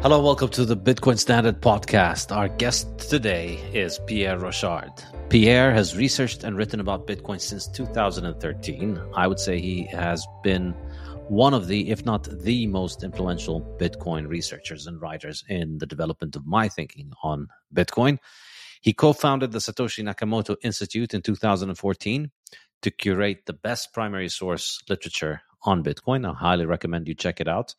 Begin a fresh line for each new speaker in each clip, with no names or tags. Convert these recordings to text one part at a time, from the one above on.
Hello, welcome to the Bitcoin Standard Podcast. Our guest today is Pierre Rochard. Pierre has researched and written about Bitcoin since 2013. I would say he has been one of the, if not the most influential Bitcoin researchers and writers in the development of my thinking on Bitcoin. He co founded the Satoshi Nakamoto Institute in 2014 to curate the best primary source literature on Bitcoin. I highly recommend you check it out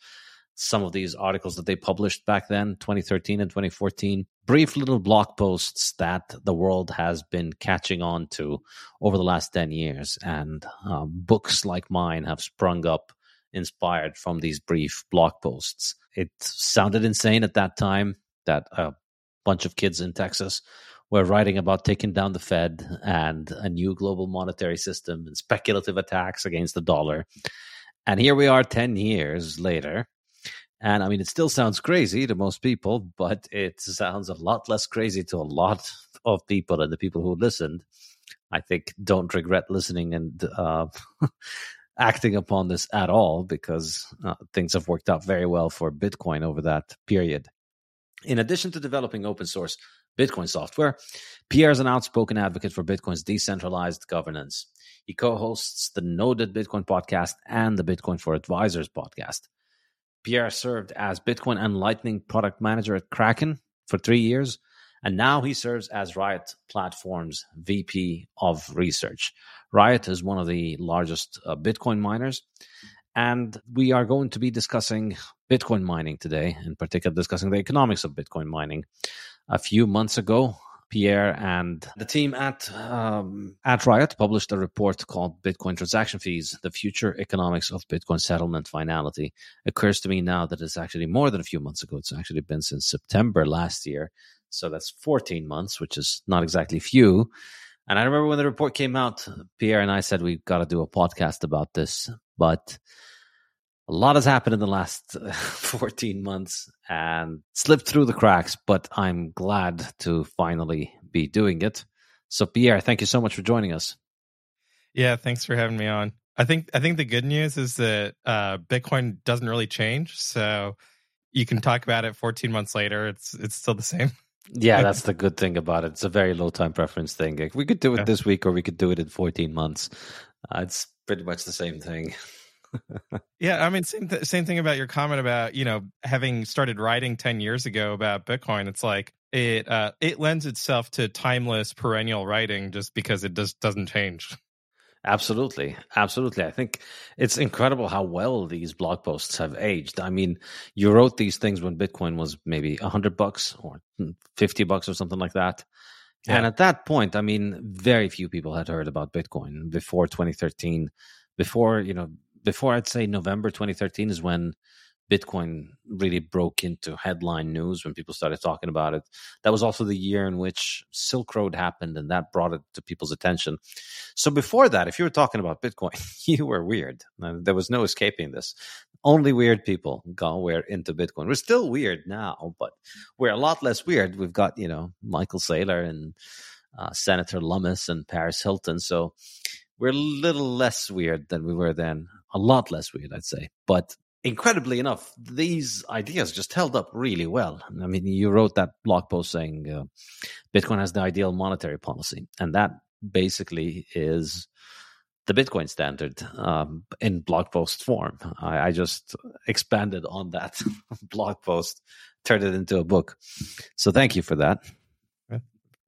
some of these articles that they published back then, 2013 and 2014. Brief little blog posts that the world has been catching on to over the last 10 years. And um, books like mine have sprung up inspired from these brief blog posts. It sounded insane at that time that a bunch of kids in Texas were writing about taking down the Fed and a new global monetary system and speculative attacks against the dollar. And here we are 10 years later and I mean, it still sounds crazy to most people, but it sounds a lot less crazy to a lot of people. And the people who listened, I think, don't regret listening and uh, acting upon this at all because uh, things have worked out very well for Bitcoin over that period. In addition to developing open source Bitcoin software, Pierre is an outspoken advocate for Bitcoin's decentralized governance. He co hosts the Noded Bitcoin podcast and the Bitcoin for Advisors podcast. Pierre served as Bitcoin and Lightning product manager at Kraken for three years, and now he serves as Riot Platform's VP of Research. Riot is one of the largest uh, Bitcoin miners, and we are going to be discussing Bitcoin mining today, in particular, discussing the economics of Bitcoin mining. a few months ago. Pierre and the team at um, at Riot published a report called "Bitcoin Transaction Fees: The Future Economics of Bitcoin Settlement Finality." It occurs to me now that it's actually more than a few months ago. It's actually been since September last year, so that's 14 months, which is not exactly few. And I remember when the report came out, Pierre and I said we've got to do a podcast about this, but a lot has happened in the last 14 months and slipped through the cracks, but I'm glad to finally be doing it. So, Pierre, thank you so much for joining us.
Yeah, thanks for having me on. I think I think the good news is that uh, Bitcoin doesn't really change, so you can talk about it 14 months later. It's it's still the same.
Yeah, that's the good thing about it. It's a very low time preference thing. We could do it yeah. this week, or we could do it in 14 months. Uh, it's pretty much the same thing.
Yeah, I mean, same th- same thing about your comment about you know having started writing ten years ago about Bitcoin. It's like it uh, it lends itself to timeless, perennial writing just because it just doesn't change.
Absolutely, absolutely. I think it's incredible how well these blog posts have aged. I mean, you wrote these things when Bitcoin was maybe a hundred bucks or fifty bucks or something like that. Yeah. And at that point, I mean, very few people had heard about Bitcoin before 2013. Before you know, before I'd say November 2013 is when Bitcoin really broke into headline news when people started talking about it. That was also the year in which Silk Road happened, and that brought it to people's attention. So before that, if you were talking about Bitcoin, you were weird. There was no escaping this. Only weird people got weird into Bitcoin. We're still weird now, but we're a lot less weird. We've got you know Michael Saylor and uh, Senator Lummis and Paris Hilton. So we're a little less weird than we were then. A lot less weird, I'd say. But incredibly enough, these ideas just held up really well. I mean, you wrote that blog post saying uh, Bitcoin has the ideal monetary policy, and that basically is the Bitcoin standard um, in blog post form. I, I just expanded on that blog post, turned it into a book. So thank you for that.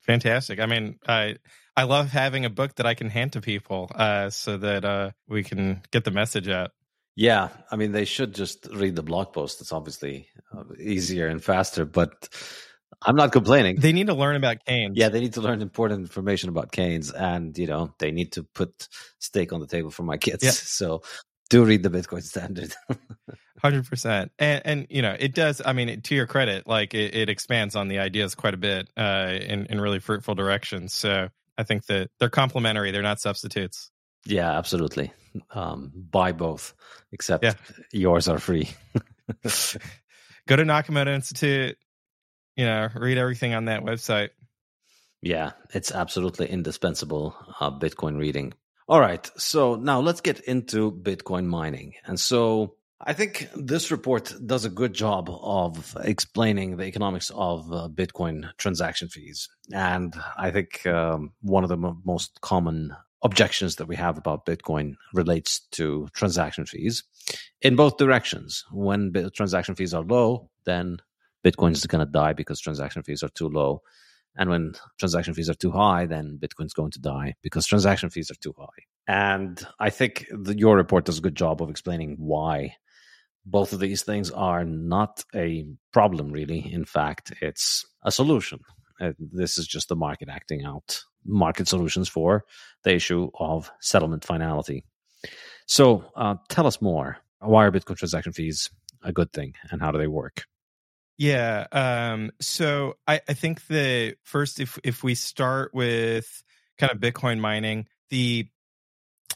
Fantastic. I mean, I I love having a book that I can hand to people uh, so that uh, we can get the message out.
Yeah, I mean, they should just read the blog post. It's obviously uh, easier and faster, but I'm not complaining.
They need to learn about Keynes.
Yeah, they need to learn important information about Keynes, and you know, they need to put steak on the table for my kids. Yeah. So do read the Bitcoin Standard.
Hundred percent, and and you know it does. I mean, to your credit, like it, it expands on the ideas quite a bit uh, in in really fruitful directions. So I think that they're complementary; they're not substitutes.
Yeah, absolutely. Um, buy both, except yeah. yours are free.
Go to Nakamoto Institute. You know, read everything on that website.
Yeah, it's absolutely indispensable uh, Bitcoin reading. All right, so now let's get into Bitcoin mining. And so I think this report does a good job of explaining the economics of uh, Bitcoin transaction fees. And I think um, one of the most common objections that we have about Bitcoin relates to transaction fees in both directions. When transaction fees are low, then Bitcoin is going to die because transaction fees are too low. And when transaction fees are too high, then Bitcoin's going to die because transaction fees are too high. And I think the, your report does a good job of explaining why both of these things are not a problem, really. In fact, it's a solution. Uh, this is just the market acting out market solutions for the issue of settlement finality. So, uh, tell us more. Why are Bitcoin transaction fees a good thing, and how do they work?
Yeah. Um, so I, I think that first, if if we start with kind of Bitcoin mining, the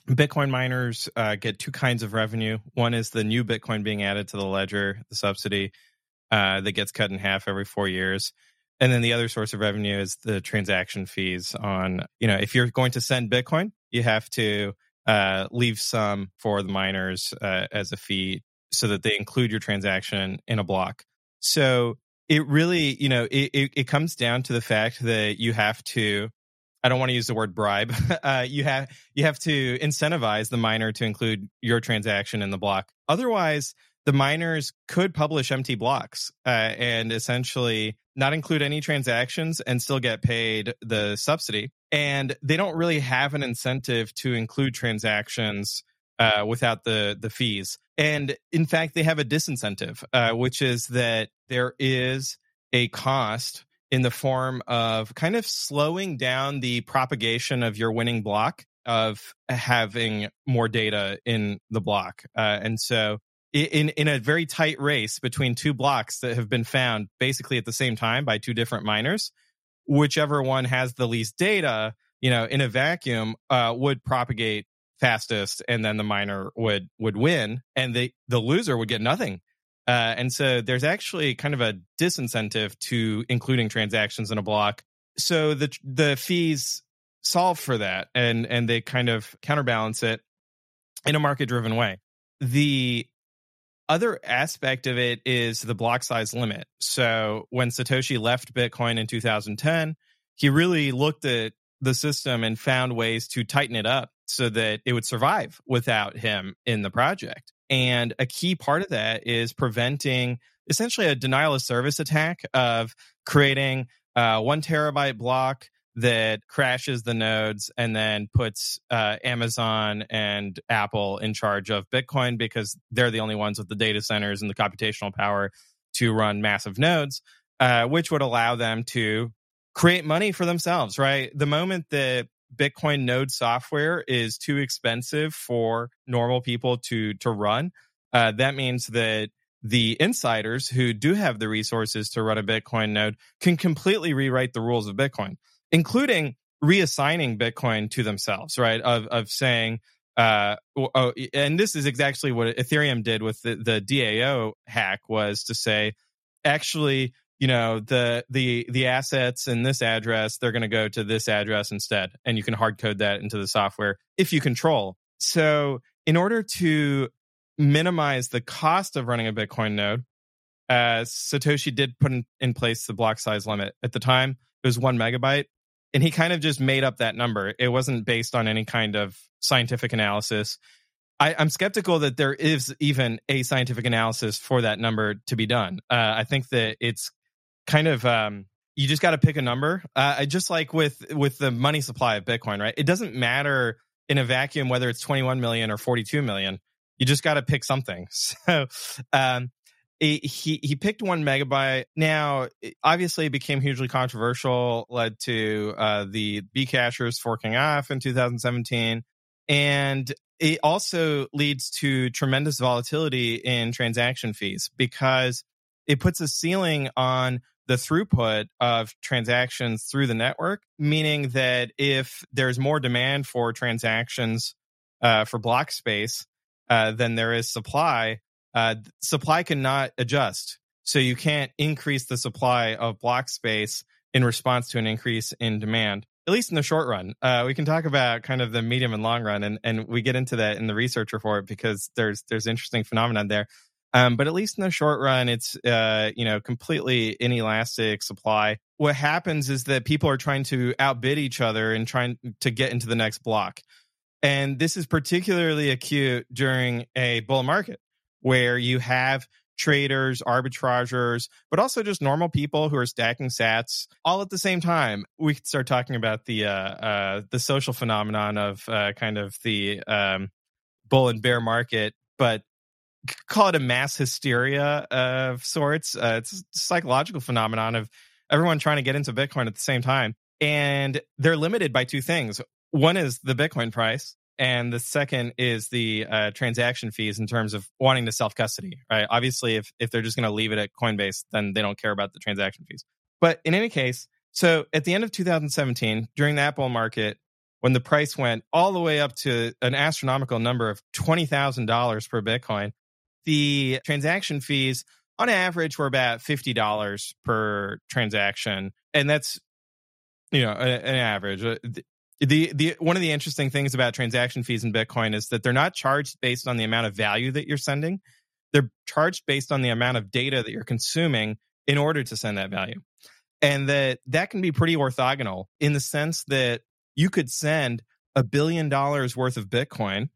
Bitcoin miners uh, get two kinds of revenue. One is the new Bitcoin being added to the ledger, the subsidy uh, that gets cut in half every four years. And then the other source of revenue is the transaction fees on, you know, if you're going to send Bitcoin, you have to uh, leave some for the miners uh, as a fee so that they include your transaction in a block. So it really, you know, it, it, it comes down to the fact that you have to I don't want to use the word bribe. Uh, you have you have to incentivize the miner to include your transaction in the block. Otherwise, the miners could publish empty blocks uh, and essentially not include any transactions and still get paid the subsidy. And they don't really have an incentive to include transactions uh, without the the fees. And in fact, they have a disincentive, uh, which is that there is a cost in the form of kind of slowing down the propagation of your winning block of having more data in the block. Uh, and so in in a very tight race between two blocks that have been found basically at the same time by two different miners, whichever one has the least data, you know, in a vacuum, uh, would propagate fastest, and then the miner would would win, and the the loser would get nothing. Uh, and so there's actually kind of a disincentive to including transactions in a block. So the the fees solve for that, and and they kind of counterbalance it in a market driven way. The other aspect of it is the block size limit. So when Satoshi left Bitcoin in 2010, he really looked at the system and found ways to tighten it up so that it would survive without him in the project. And a key part of that is preventing essentially a denial of service attack of creating a one terabyte block that crashes the nodes and then puts uh, Amazon and Apple in charge of Bitcoin because they're the only ones with the data centers and the computational power to run massive nodes, uh, which would allow them to create money for themselves, right? The moment that Bitcoin node software is too expensive for normal people to to run, uh, that means that the insiders who do have the resources to run a Bitcoin node can completely rewrite the rules of Bitcoin including reassigning Bitcoin to themselves, right? Of of saying, uh, oh, and this is exactly what Ethereum did with the, the DAO hack was to say, actually, you know, the the the assets in this address, they're going to go to this address instead, and you can hard code that into the software if you control. So, in order to minimize the cost of running a Bitcoin node, uh, Satoshi did put in, in place the block size limit. At the time, it was one megabyte and he kind of just made up that number. It wasn't based on any kind of scientific analysis. I, am skeptical that there is even a scientific analysis for that number to be done. Uh, I think that it's kind of um, you just got to pick a number. Uh, just like with with the money supply of Bitcoin, right? It doesn't matter in a vacuum whether it's 21 million or 42 million. You just got to pick something. So um, he he picked one megabyte. Now, obviously, it became hugely controversial, led to uh, the Bcashers forking off in 2017, and it also leads to tremendous volatility in transaction fees because it puts a ceiling on the throughput of transactions through the network, meaning that if there's more demand for transactions uh, for block space uh, than there is supply, uh, supply cannot adjust. So you can't increase the supply of block space in response to an increase in demand, at least in the short run. Uh, we can talk about kind of the medium and long run, and, and we get into that in the research report because there's there's interesting phenomenon there. Um, but at least in the short run, it's uh, you know completely inelastic supply. What happens is that people are trying to outbid each other and trying to get into the next block, and this is particularly acute during a bull market where you have traders, arbitragers, but also just normal people who are stacking sats all at the same time. We could start talking about the uh, uh, the social phenomenon of uh, kind of the um, bull and bear market, but call it a mass hysteria of sorts. Uh, it's a psychological phenomenon of everyone trying to get into Bitcoin at the same time, and they're limited by two things. One is the Bitcoin price, and the second is the uh, transaction fees in terms of wanting to self custody. Right? Obviously, if if they're just going to leave it at Coinbase, then they don't care about the transaction fees. But in any case, so at the end of 2017, during the Apple market, when the price went all the way up to an astronomical number of twenty thousand dollars per Bitcoin, the transaction fees on average were about fifty dollars per transaction, and that's you know an average. Uh, the the one of the interesting things about transaction fees in Bitcoin is that they're not charged based on the amount of value that you're sending. They're charged based on the amount of data that you're consuming in order to send that value. And that that can be pretty orthogonal in the sense that you could send a billion dollars worth of Bitcoin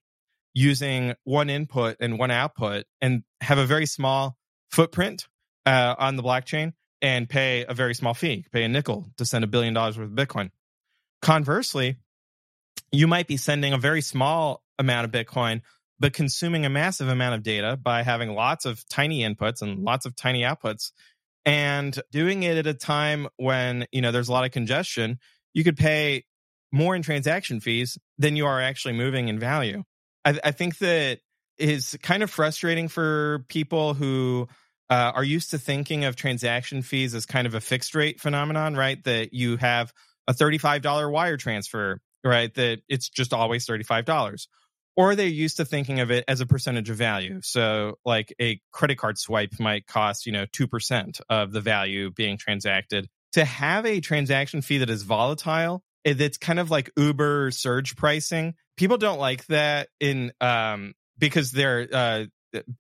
using one input and one output and have a very small footprint uh, on the blockchain and pay a very small fee, pay a nickel to send a billion dollars worth of Bitcoin. Conversely, you might be sending a very small amount of Bitcoin, but consuming a massive amount of data by having lots of tiny inputs and lots of tiny outputs. and doing it at a time when, you know, there's a lot of congestion, you could pay more in transaction fees than you are actually moving in value. I, I think that is kind of frustrating for people who uh, are used to thinking of transaction fees as kind of a fixed rate phenomenon, right? That you have a $35 wire transfer, right? That it's just always $35. Or they're used to thinking of it as a percentage of value. So, like a credit card swipe might cost, you know, 2% of the value being transacted. To have a transaction fee that is volatile, that's kind of like Uber surge pricing. People don't like that in um, because they're uh,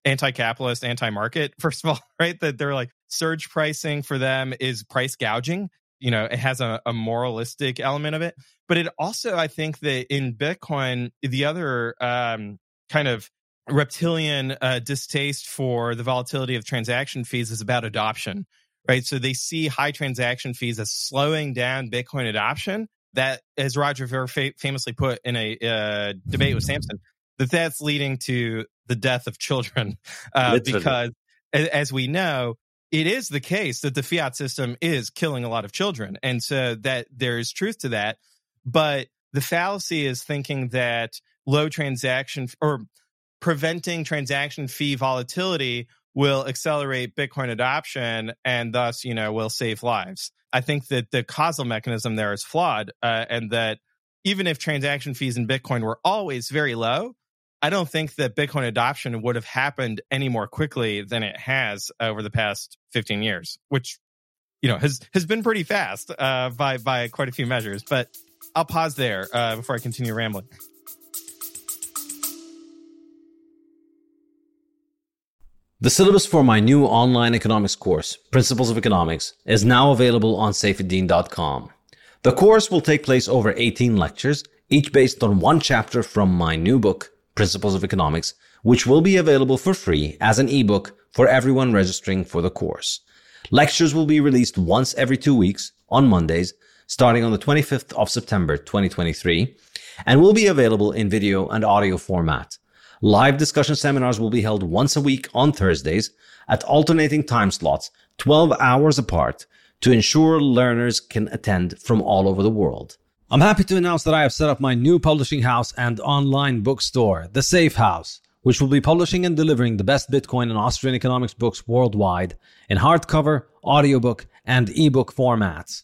anti-capitalist, anti-market. First of all, right? That they're like surge pricing for them is price gouging. You know, it has a, a moralistic element of it, but it also, I think that in Bitcoin, the other um, kind of reptilian uh, distaste for the volatility of transaction fees is about adoption, right? So they see high transaction fees as slowing down Bitcoin adoption. That, as Roger Ver famously put in a uh, debate with Samson, that that's leading to the death of children uh, because as we know it is the case that the fiat system is killing a lot of children and so that there is truth to that but the fallacy is thinking that low transaction or preventing transaction fee volatility will accelerate bitcoin adoption and thus you know will save lives i think that the causal mechanism there is flawed uh, and that even if transaction fees in bitcoin were always very low I don't think that Bitcoin adoption would have happened any more quickly than it has over the past 15 years, which you know has has been pretty fast uh, by by quite a few measures. But I'll pause there uh, before I continue rambling.
The syllabus for my new online economics course, Principles of Economics, is now available on saifedean.com. The course will take place over 18 lectures, each based on one chapter from my new book, Principles of Economics, which will be available for free as an ebook for everyone registering for the course. Lectures will be released once every two weeks on Mondays, starting on the 25th of September 2023, and will be available in video and audio format. Live discussion seminars will be held once a week on Thursdays at alternating time slots, 12 hours apart, to ensure learners can attend from all over the world. I'm happy to announce that I have set up my new publishing house and online bookstore, The Safe House, which will be publishing and delivering the best Bitcoin and Austrian economics books worldwide in hardcover, audiobook, and ebook formats.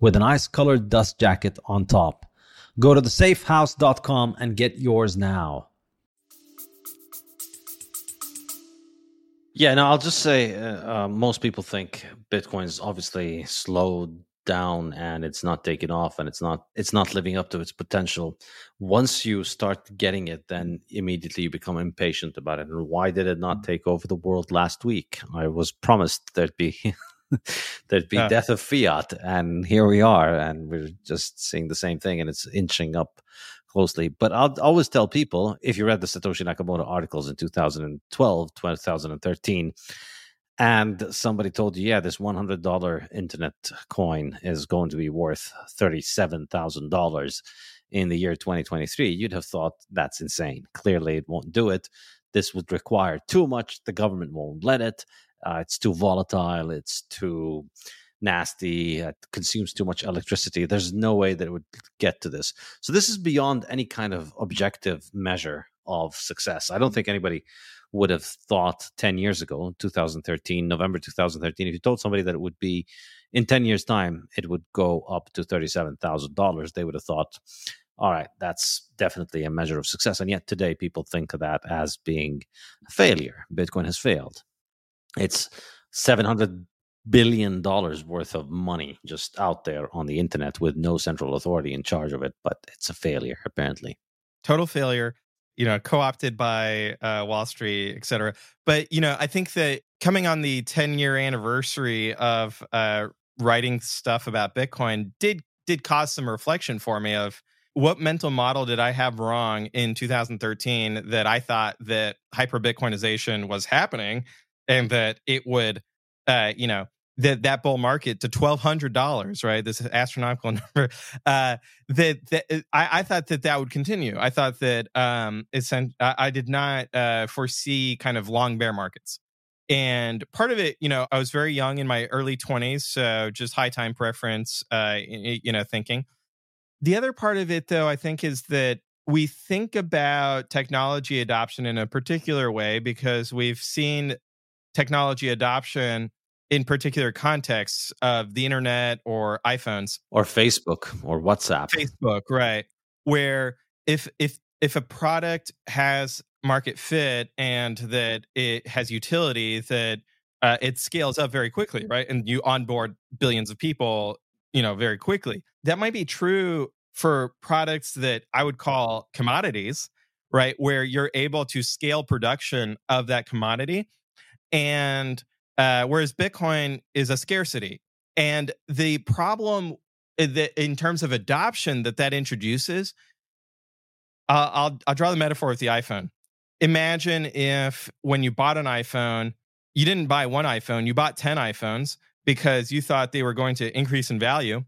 with an ice colored dust jacket on top. Go to thesafehouse.com and get yours now.
Yeah, no, I'll just say uh, uh, most people think Bitcoin's obviously slowed down and it's not taking off and it's not it's not living up to its potential once you start getting it then immediately you become impatient about it and why did it not take over the world last week i was promised there'd be there'd be death of fiat and here we are and we're just seeing the same thing and it's inching up closely but i'll always tell people if you read the satoshi nakamoto articles in 2012 2013 and somebody told you, yeah, this $100 internet coin is going to be worth $37,000 in the year 2023, you'd have thought that's insane. Clearly, it won't do it. This would require too much. The government won't let it. Uh, it's too volatile. It's too nasty. It consumes too much electricity. There's no way that it would get to this. So, this is beyond any kind of objective measure of success. I don't think anybody would have thought 10 years ago, 2013, November 2013, if you told somebody that it would be in 10 years' time, it would go up to $37,000, they would have thought, all right, that's definitely a measure of success. And yet today, people think of that as being a failure. Bitcoin has failed. It's 700 billion dollars worth of money just out there on the internet with no central authority in charge of it but it's a failure apparently
total failure you know, co-opted by uh, Wall Street, et cetera. But you know, I think that coming on the 10 year anniversary of uh, writing stuff about Bitcoin did did cause some reflection for me of what mental model did I have wrong in 2013 that I thought that hyper Bitcoinization was happening and that it would, uh, you know, that that bull market to twelve hundred dollars, right? This astronomical number. Uh, that that uh, I, I, thought that that would continue. I thought that um, it's I, I did not uh, foresee kind of long bear markets. And part of it, you know, I was very young in my early 20s, so just high time preference, uh, you know, thinking. The other part of it, though, I think is that we think about technology adoption in a particular way because we've seen technology adoption in particular contexts of the internet or iPhones
or Facebook or WhatsApp.
Facebook, right. Where if if if a product has market fit and that it has utility that uh, it scales up very quickly, right? And you onboard billions of people, you know, very quickly. That might be true for products that I would call commodities, right? Where you're able to scale production of that commodity and uh, whereas Bitcoin is a scarcity. And the problem that in terms of adoption that that introduces, uh, I'll I'll draw the metaphor with the iPhone. Imagine if when you bought an iPhone, you didn't buy one iPhone, you bought 10 iPhones because you thought they were going to increase in value.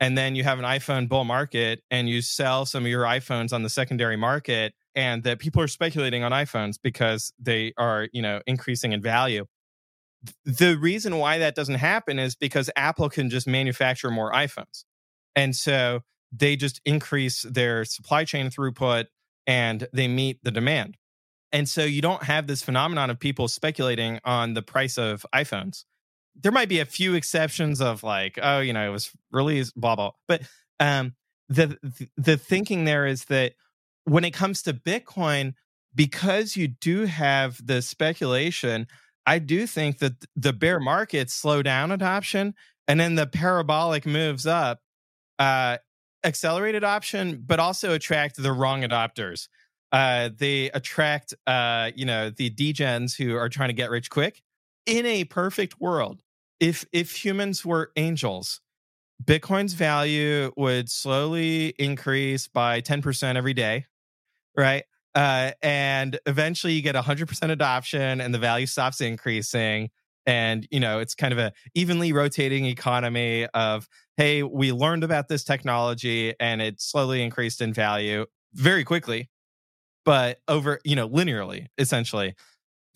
And then you have an iPhone bull market and you sell some of your iPhones on the secondary market and that people are speculating on iPhones because they are, you know, increasing in value the reason why that doesn't happen is because Apple can just manufacture more iPhones. And so they just increase their supply chain throughput and they meet the demand. And so you don't have this phenomenon of people speculating on the price of iPhones. There might be a few exceptions of like, oh, you know, it was released, blah blah. But um, the the thinking there is that when it comes to Bitcoin, because you do have the speculation, I do think that the bear markets slow down adoption and then the parabolic moves up, uh, accelerate adoption, but also attract the wrong adopters. Uh, they attract, uh, you know, the degens who are trying to get rich quick. In a perfect world, if if humans were angels, Bitcoin's value would slowly increase by 10% every day, right? Uh, and eventually you get 100% adoption and the value stops increasing and you know it's kind of a evenly rotating economy of hey we learned about this technology and it slowly increased in value very quickly but over you know linearly essentially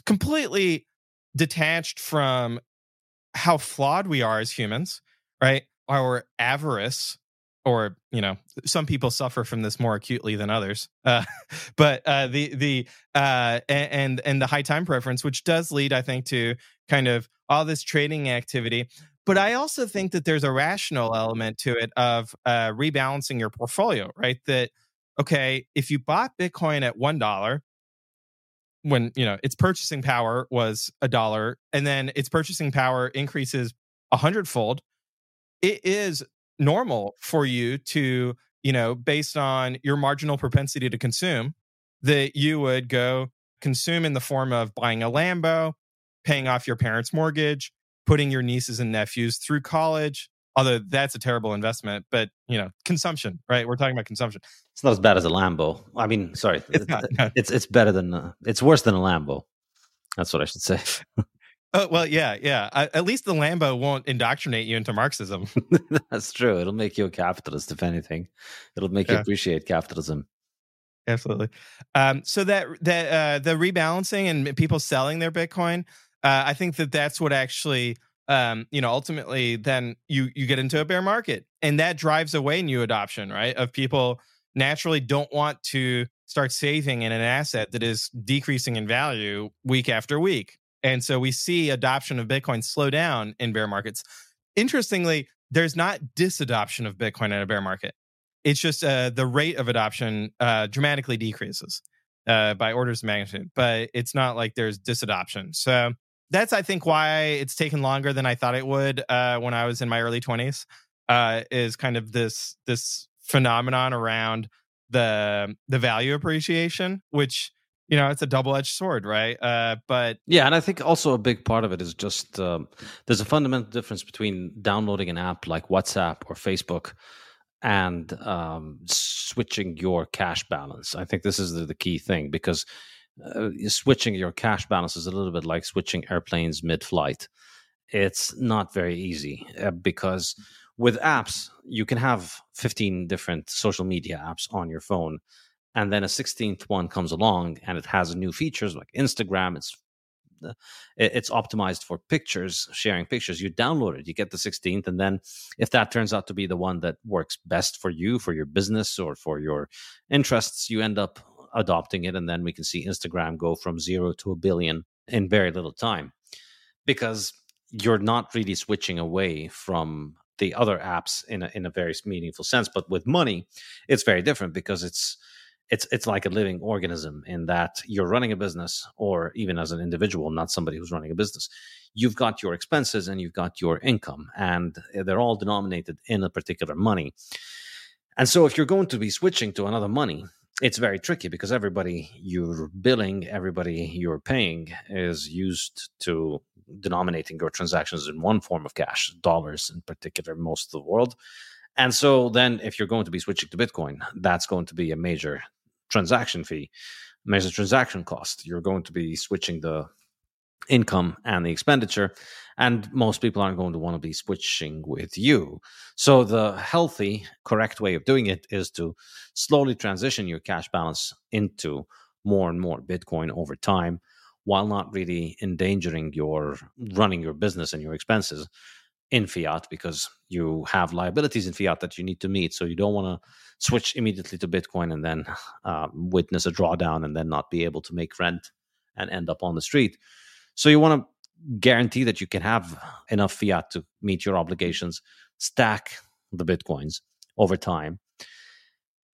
completely detached from how flawed we are as humans right our avarice or you know some people suffer from this more acutely than others uh, but uh, the the uh, and and the high time preference which does lead i think to kind of all this trading activity. But i also think that there's a rational element to it of uh, rebalancing your portfolio right? That okay if you bought bitcoin at one dollar when you know its purchasing power was a dollar and then its purchasing power increases a hundredfold it is normal for you to, you know, based on your marginal propensity to consume, that you would go consume in the form of buying a Lambo, paying off your parents' mortgage, putting your nieces and nephews through college. Although that's a terrible investment, but you know, consumption, right? We're talking about consumption.
It's not as bad as a Lambo. I mean, sorry, it's not, no. it's it's better than uh, it's worse than a Lambo. That's what I should say.
Oh, well, yeah, yeah. at least the Lambo won't indoctrinate you into Marxism.
That's true. It'll make you a capitalist, if anything. It'll make yeah. you appreciate capitalism.
Absolutely. Um, so that that uh, the rebalancing and people selling their Bitcoin, uh, I think that that's what actually, um, you know, ultimately then you you get into a bear market, and that drives away new adoption, right? Of people naturally don't want to start saving in an asset that is decreasing in value week after week and so we see adoption of Bitcoin slow down in bear markets. Interestingly, there's not disadoption of Bitcoin in a bear market. It's just uh, the rate of adoption uh, dramatically decreases uh, by orders of magnitude, but it's not like there's disadoption. So that's, I think, why it's taken longer than I thought it would uh, when I was in my early 20s. Uh, is kind of this this phenomenon around the the value appreciation, which you know it's a double-edged sword right? Uh but
yeah and i think also a big part of it is just um, there's a fundamental difference between downloading an app like whatsapp or facebook and um, switching your cash balance. I think this is the, the key thing because uh, switching your cash balance is a little bit like switching airplanes mid-flight. It's not very easy uh, because with apps you can have 15 different social media apps on your phone and then a 16th one comes along and it has new features like instagram it's uh, it's optimized for pictures sharing pictures you download it you get the 16th and then if that turns out to be the one that works best for you for your business or for your interests you end up adopting it and then we can see instagram go from zero to a billion in very little time because you're not really switching away from the other apps in a, in a very meaningful sense but with money it's very different because it's it's it's like a living organism in that you're running a business or even as an individual not somebody who's running a business. You've got your expenses and you've got your income and they're all denominated in a particular money. And so if you're going to be switching to another money it's very tricky because everybody you're billing everybody you're paying is used to denominating your transactions in one form of cash dollars in particular most of the world. And so then if you're going to be switching to bitcoin that's going to be a major transaction fee, measure transaction cost. You're going to be switching the income and the expenditure, and most people aren't going to want to be switching with you. So, the healthy, correct way of doing it is to slowly transition your cash balance into more and more Bitcoin over time while not really endangering your running your business and your expenses in fiat because you have liabilities in fiat that you need to meet. So you don't want to switch immediately to Bitcoin and then uh, witness a drawdown and then not be able to make rent and end up on the street. So you want to guarantee that you can have enough fiat to meet your obligations, stack the Bitcoins over time.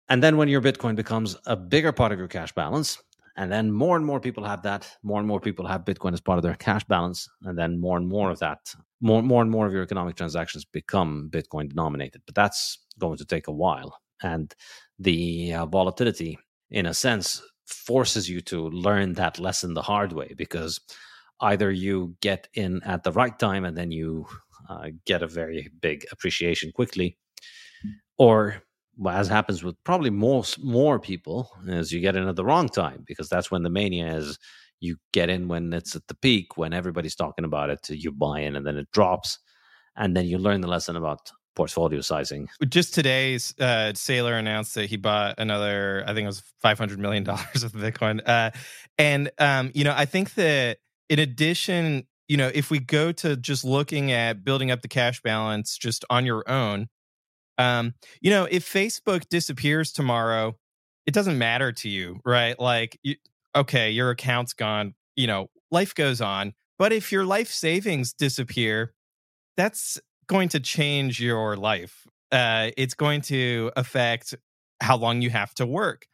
And then when your Bitcoin becomes a bigger part of your cash balance, and then more and more people have that. More and more people have Bitcoin as part of their cash balance. And then more and more of that, more, more and more of your economic transactions become Bitcoin denominated. But that's going to take a while. And the uh, volatility, in a sense, forces you to learn that lesson the hard way because either you get in at the right time and then you uh, get a very big appreciation quickly, or as happens with probably most more people, is you get in at the wrong time because that's when the mania is. You get in when it's at the peak, when everybody's talking about it, you buy in, and then it drops, and then you learn the lesson about portfolio sizing.
Just today, uh, Saylor announced that he bought another, I think it was five hundred million dollars of Bitcoin, uh, and um, you know, I think that in addition, you know, if we go to just looking at building up the cash balance just on your own, um, you know, if Facebook disappears tomorrow, it doesn't matter to you, right? Like, you, okay, your account's gone, you know, life goes on. But if your life savings disappear, that's going to change your life. Uh, it's going to affect how long you have to work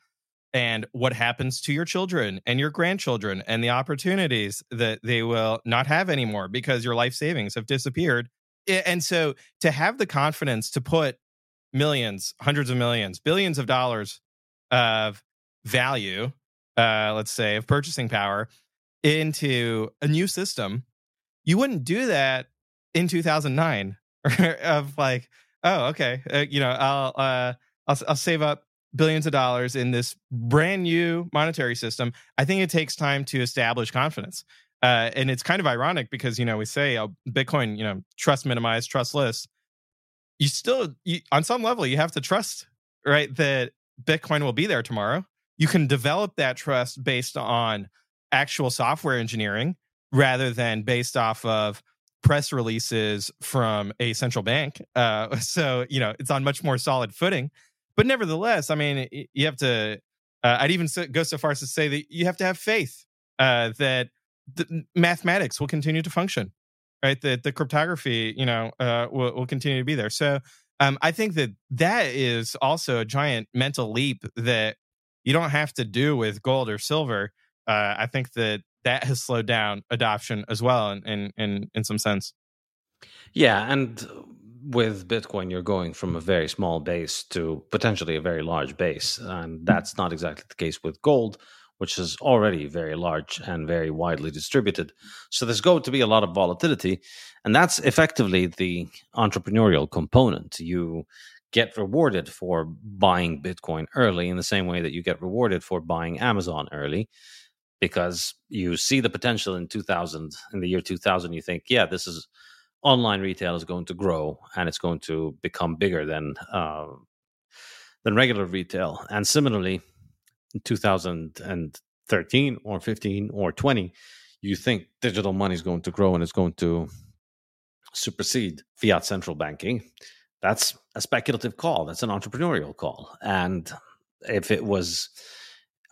and what happens to your children and your grandchildren and the opportunities that they will not have anymore because your life savings have disappeared. And so to have the confidence to put millions, hundreds of millions, billions of dollars of value, uh, let's say, of purchasing power into a new system, you wouldn't do that in 2009 of like, oh, okay, uh, you know, I'll, uh, I'll, I'll save up billions of dollars in this brand new monetary system. I think it takes time to establish confidence. Uh, and it's kind of ironic because, you know, we say oh, Bitcoin, you know, trust minimized, trustless you still you, on some level you have to trust right that bitcoin will be there tomorrow. You can develop that trust based on actual software engineering rather than based off of press releases from a central bank uh, so you know it's on much more solid footing. But nevertheless i mean you have to uh, i'd even go so far as to say that you have to have faith uh, that the mathematics will continue to function right? The the cryptography, you know, uh, will, will continue to be there. So um, I think that that is also a giant mental leap that you don't have to do with gold or silver. Uh, I think that that has slowed down adoption as well, in in in, in some sense.
Yeah, and with Bitcoin, you're going from a very small base to potentially a very large base, and that's not exactly the case with gold, which is already very large and very widely distributed. So there's going to be a lot of volatility. And that's effectively the entrepreneurial component. You get rewarded for buying Bitcoin early in the same way that you get rewarded for buying Amazon early because you see the potential in 2000 in the year 2000 you think yeah this is online retail is going to grow and it's going to become bigger than uh, than regular retail and similarly 2013 or 15 or 20 you think digital money is going to grow and it's going to supersede fiat central banking? That's a speculative call. That's an entrepreneurial call. And if it was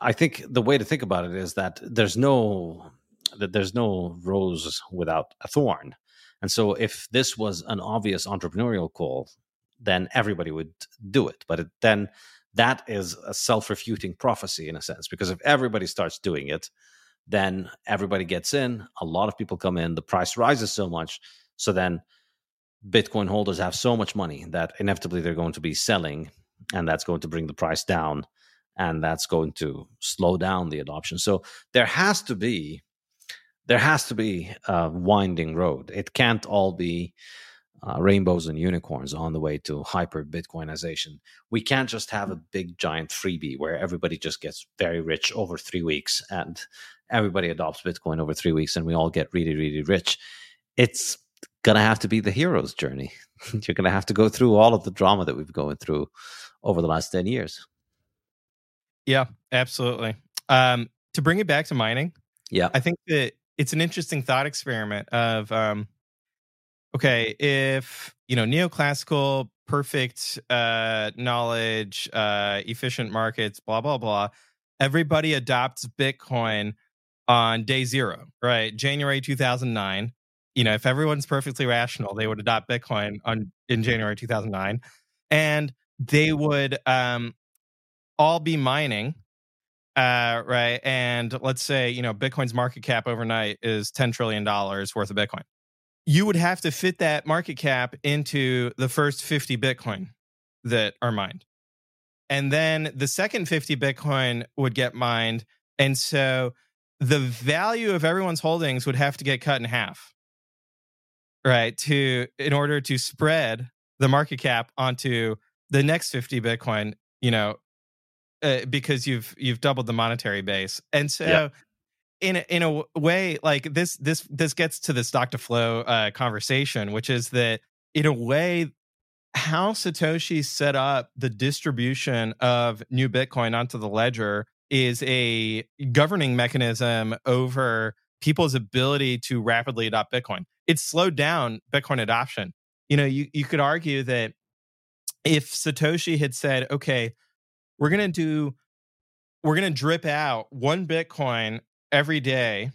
i think the way to think about it is that there's no that there's no rose without a thorn. And so if this was an obvious entrepreneurial call then everybody would do it. But it, then that is a self-refuting prophecy in a sense because if everybody starts doing it then everybody gets in a lot of people come in the price rises so much so then Bitcoin holders have so much money that inevitably they're going to be selling, and that's going to bring the price down, and that's going to slow down the adoption. So there has to be there has to be a winding road. It can't all be uh, rainbows and unicorns on the way to hyper Bitcoinization. We can't just have a big giant freebie where everybody just gets very rich over three weeks and everybody adopts Bitcoin over three weeks and we all get really, really rich. It's going to have to be the hero's journey. You're going to have to go through all of the drama that we've going through over the last 10 years.
Yeah, absolutely. Um, to bring it back to mining,
yeah,
I think that it's an interesting thought experiment of, um, okay, if, you know, neoclassical, perfect uh, knowledge, uh, efficient markets, blah, blah, blah, everybody adopts Bitcoin on day zero, right? January 2009 you know, if everyone's perfectly rational, they would adopt Bitcoin on in January 2009, and they would um, all be mining, uh, right? And let's say you know Bitcoin's market cap overnight is 10 trillion dollars worth of Bitcoin. You would have to fit that market cap into the first 50 Bitcoin that are mined, and then the second 50 Bitcoin would get mined, and so the value of everyone's holdings would have to get cut in half. Right? To in order to spread the market cap onto the next 50 bitcoin you know uh, because you've you've doubled the monetary base. And so yeah. In a, in a way like this this this gets to this stock-to-flow uh, conversation which is that in a way how satoshi set up the distribution of new bitcoin onto the ledger is a governing mechanism over people's ability to rapidly adopt bitcoin it slowed down Bitcoin adoption. You know, you, you could argue that if Satoshi had said, okay, we're going to do, we're going to drip out one Bitcoin every day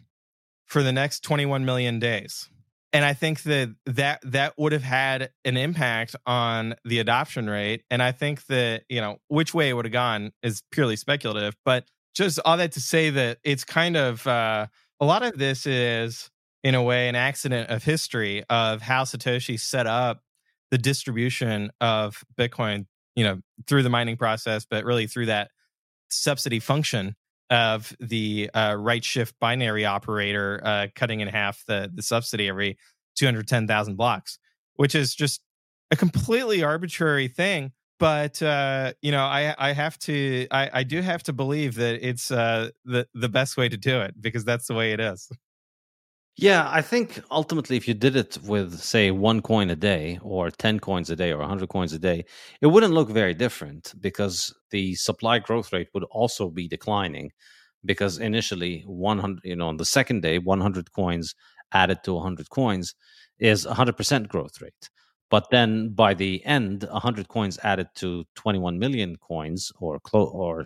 for the next 21 million days. And I think that that that would have had an impact on the adoption rate. And I think that, you know, which way it would have gone is purely speculative. But just all that to say that it's kind of uh, a lot of this is in a way, an accident of history of how Satoshi set up the distribution of Bitcoin, you know, through the mining process, but really through that subsidy function of the uh, right shift binary operator uh, cutting in half the, the subsidy every 210,000 blocks, which is just a completely arbitrary thing. But uh, you know, I I have to I, I do have to believe that it's uh, the the best way to do it because that's the way it is.
Yeah, I think ultimately, if you did it with, say, one coin a day, or 10 coins a day, or 100 coins a day, it wouldn't look very different because the supply growth rate would also be declining. Because initially, 100, you know, on the second day, 100 coins added to 100 coins is 100% growth rate. But then by the end, 100 coins added to 21 million coins, or clo- or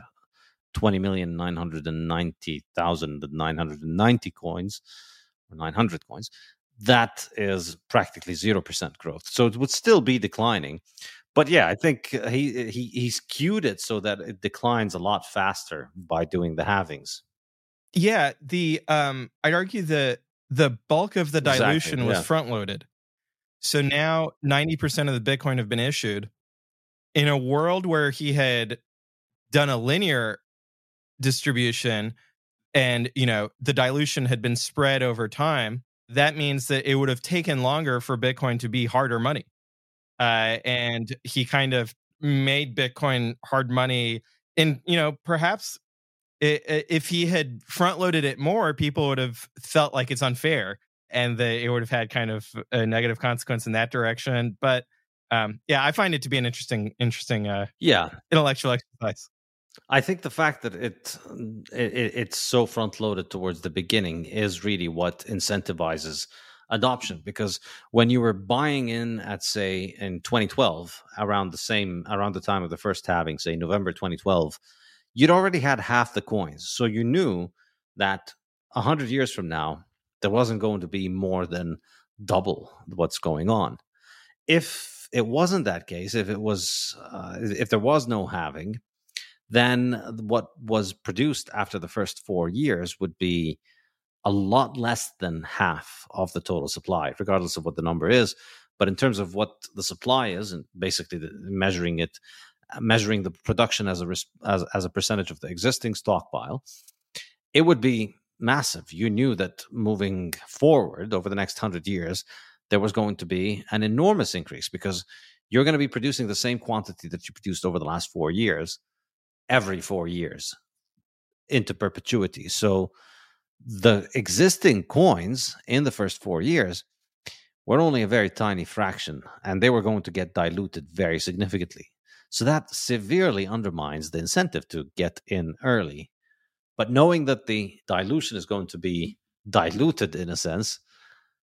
20 million 990,990 coins or 900 coins, that is practically 0% growth. So it would still be declining. But yeah, I think he he he's skewed it so that it declines a lot faster by doing the halvings.
Yeah, the um I'd argue the the bulk of the dilution exactly, yeah. was front loaded. So now 90% of the Bitcoin have been issued. In a world where he had done a linear distribution, and you know the dilution had been spread over time, that means that it would have taken longer for Bitcoin to be harder money. Uh, and he kind of made Bitcoin hard money. And you know, perhaps it, if he had front loaded it more, people would have felt like it's unfair, and that it would have had kind of a negative consequence in that direction. But um, yeah, I find it to be an interesting, interesting, uh,
yeah,
intellectual exercise.
I think the fact that it, it it's so front loaded towards the beginning is really what incentivizes adoption. Because when you were buying in at say in 2012 around the same around the time of the first halving say November 2012 you'd already had half the coins. So you knew that 100 years from now there wasn't going to be more than double what's going on. If it wasn't that case if it was uh, if there was no halving then what was produced after the first four years would be a lot less than half of the total supply, regardless of what the number is. But in terms of what the supply is, and basically the, measuring it, uh, measuring the production as a as, as a percentage of the existing stockpile, it would be massive. You knew that moving forward over the next hundred years, there was going to be an enormous increase because you're going to be producing the same quantity that you produced over the last four years every four years into perpetuity. So the existing coins in the first four years were only a very tiny fraction, and they were going to get diluted very significantly. So that severely undermines the incentive to get in early. But knowing that the dilution is going to be diluted in a sense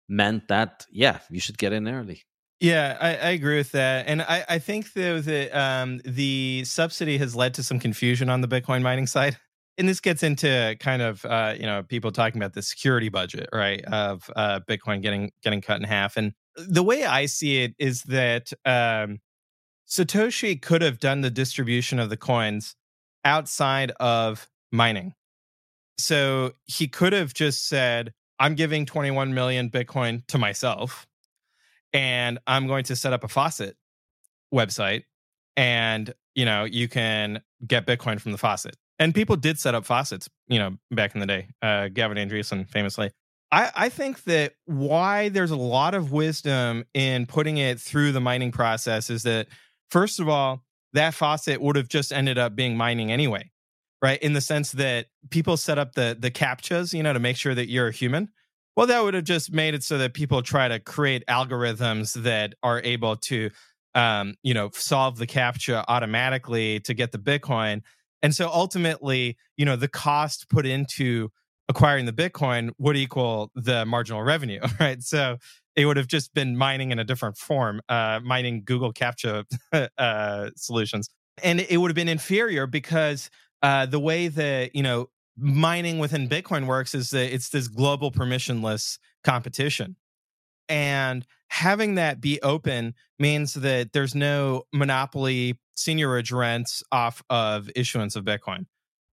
meant that, yeah, you should get in early.
Yeah, I, I, agree with that, and I, I think though that um, the subsidy has led to some confusion on the Bitcoin mining side, and this gets into kind of uh, you know people talking about the security budget, right, of uh, Bitcoin getting getting cut in half, and the way I see it is that um, Satoshi could have done the distribution of the coins outside of mining, so he could have just said, "I'm giving 21 million Bitcoin to myself." And I'm going to set up a faucet website and you know you can get bitcoin from the faucet. And people did set up faucets you know back in the day uh, gavin andresen famously. I, I think that why there's a lot of wisdom in putting it through the mining process is that first of all that faucet would have just ended up being mining anyway right? In the sense that people set up the the captchas you know to make sure that you're a human well, that would have just made it so that people try to create algorithms that are able to, um, you know, solve the captcha automatically to get the Bitcoin. And so ultimately, you know, the cost put into acquiring the Bitcoin would equal the marginal revenue, right? So it would have just been mining in a different form, uh, mining Google CAPTCHA uh, solutions. And it would have been inferior because uh, the way that, you know, mining within Bitcoin works is that it's this global permissionless competition. And having that be open means that there's no monopoly seigniorage rents off of issuance of Bitcoin.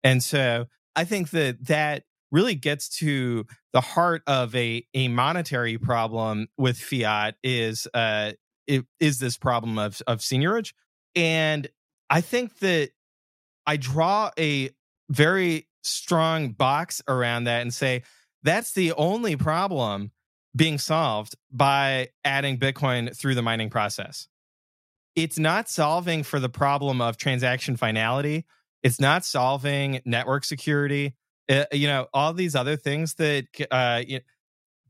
And so I think that that really gets to the heart of a, a monetary problem with fiat is uh it, is this problem of of seigniorage. And I think that I draw a very strong box around that and say that's the only problem being solved by adding Bitcoin through the mining process. It's not solving for the problem of transaction finality. It's not solving network security. Uh, you know, all these other things that uh, you know,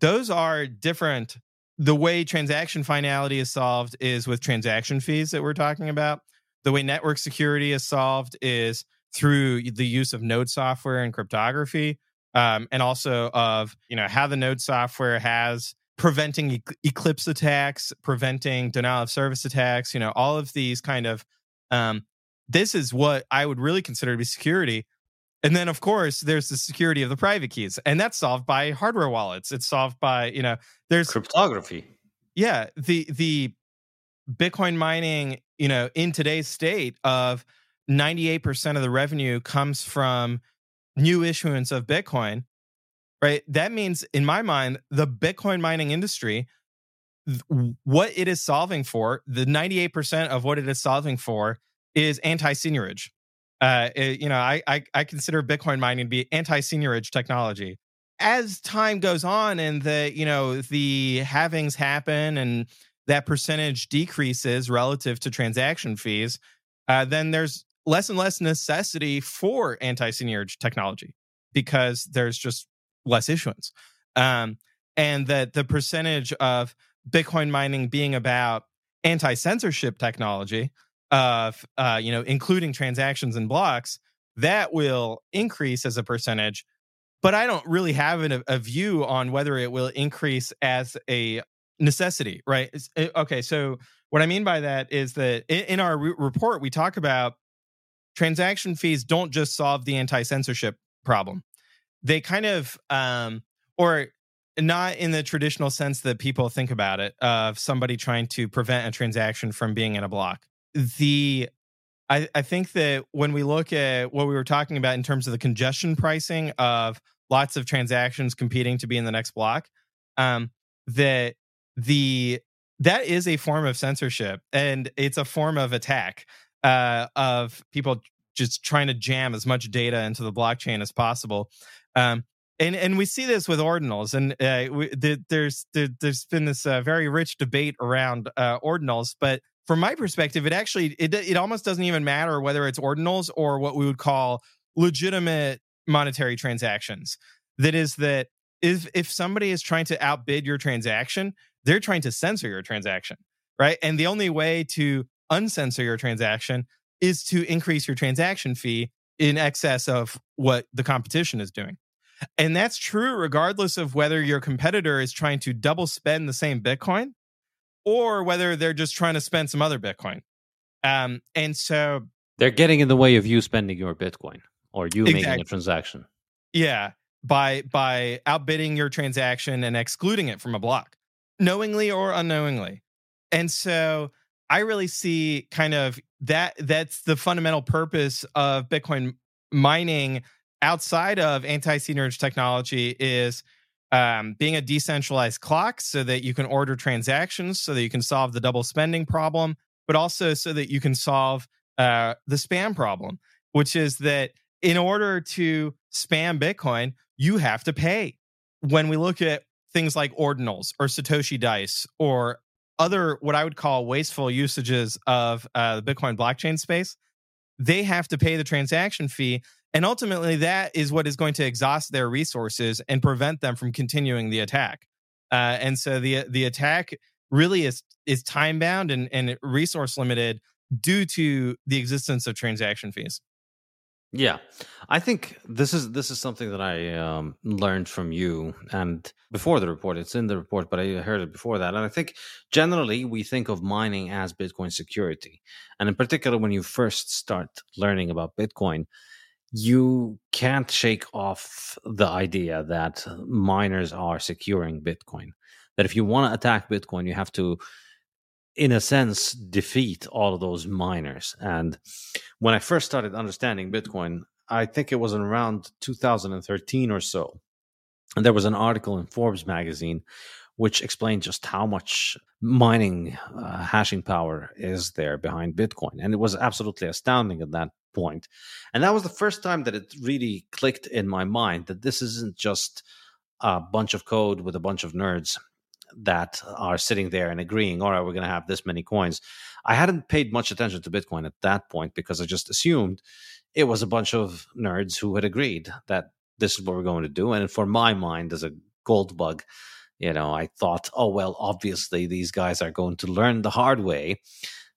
those are different. The way transaction finality is solved is with transaction fees that we're talking about. The way network security is solved is through the use of node software and cryptography, um, and also of you know how the node software has preventing e- eclipse attacks, preventing denial of service attacks. You know all of these kind of um, this is what I would really consider to be security. And then, of course, there's the security of the private keys, and that's solved by hardware wallets. It's solved by you know there's
cryptography.
Yeah, the the Bitcoin mining, you know, in today's state of 98% of the revenue comes from new issuance of Bitcoin, right? That means, in my mind, the Bitcoin mining industry, what it is solving for, the 98% of what it is solving for is anti seigniorage. Uh, it, you know, I, I I consider Bitcoin mining to be anti-seigniorage technology. As time goes on and the you know the halvings happen and that percentage decreases relative to transaction fees, uh, then there's less and less necessity for anti-seigniorage technology because there's just less issuance. Um, and that the percentage of Bitcoin mining being about anti-censorship technology of uh, you know including transactions and blocks that will increase as a percentage but i don't really have an, a view on whether it will increase as a necessity right eh, okay so what i mean by that is that in, our re- report we talk about transaction fees don't just solve the anti-censorship problem. They kind of um or not in the traditional sense that people think about it of somebody trying to prevent a transaction from being in a block. The I, I think that when we look at what we were talking about in terms of the congestion pricing of lots of transactions competing to be in the next block um that the that is a form of censorship and it's a form of attack uh of people just trying to jam as much data into the blockchain as possible. Um and and we see this with ordinals and uh, we, the, there's there, has been this uh, very rich debate around uh, ordinals but from my perspective it actually it, it almost doesn't even matter whether it's ordinals or what we would call legitimate monetary transactions. That is that if if somebody is trying to outbid your transaction they're trying to censor your transaction right? And the only way to uncensor your transaction is to increase your transaction fee in excess of what the competition is doing and that's true regardless of whether your competitor is trying to double spend the same Bitcoin or whether they're just trying to spend some other Bitcoin. Um, and so
they're getting in the way of you spending your Bitcoin or you exactly. making a transaction.
Yeah, by by outbidding your transaction and excluding it from a block, knowingly or unknowingly. And so I really see kind of that that's the fundamental purpose of Bitcoin mining outside of anti-seigniorage technology is um, being a decentralized clock so that you can order transactions so that you can solve the double spending problem but also so that you can solve uh, the spam problem which is that in order to spam bitcoin you have to pay. When we look at things like ordinals or satoshi dice or other what i would call wasteful usages of uh, the bitcoin blockchain space they have to pay the transaction fee and ultimately, that is what is going to exhaust their resources and prevent them from continuing the attack. Uh, and so the the attack really is is time bound and, and resource limited due to the existence of transaction fees.
Yeah, I think this is this is something that I um, learned from you and before the report. It's in the report, but I heard it before that. And I think generally we think of mining as Bitcoin security, and in particular when you first start learning about Bitcoin, you can't shake off the idea that miners are securing Bitcoin. That if you want to attack Bitcoin, you have to, in a sense, defeat all of those miners. And when I first started understanding Bitcoin, I think it was around 2013 or so. And there was an article in Forbes magazine which explained just how much mining uh, hashing power is there behind Bitcoin. And it was absolutely astounding at that point. And that was the first time that it really clicked in my mind that this isn't just a bunch of code with a bunch of nerds that are sitting there and agreeing, all right, we're going to have this many coins. I hadn't paid much attention to Bitcoin at that point because I just assumed it was a bunch of nerds who had agreed that this is what we're going to do. And for my mind, as a gold bug, you know, I thought, oh, well, obviously these guys are going to learn the hard way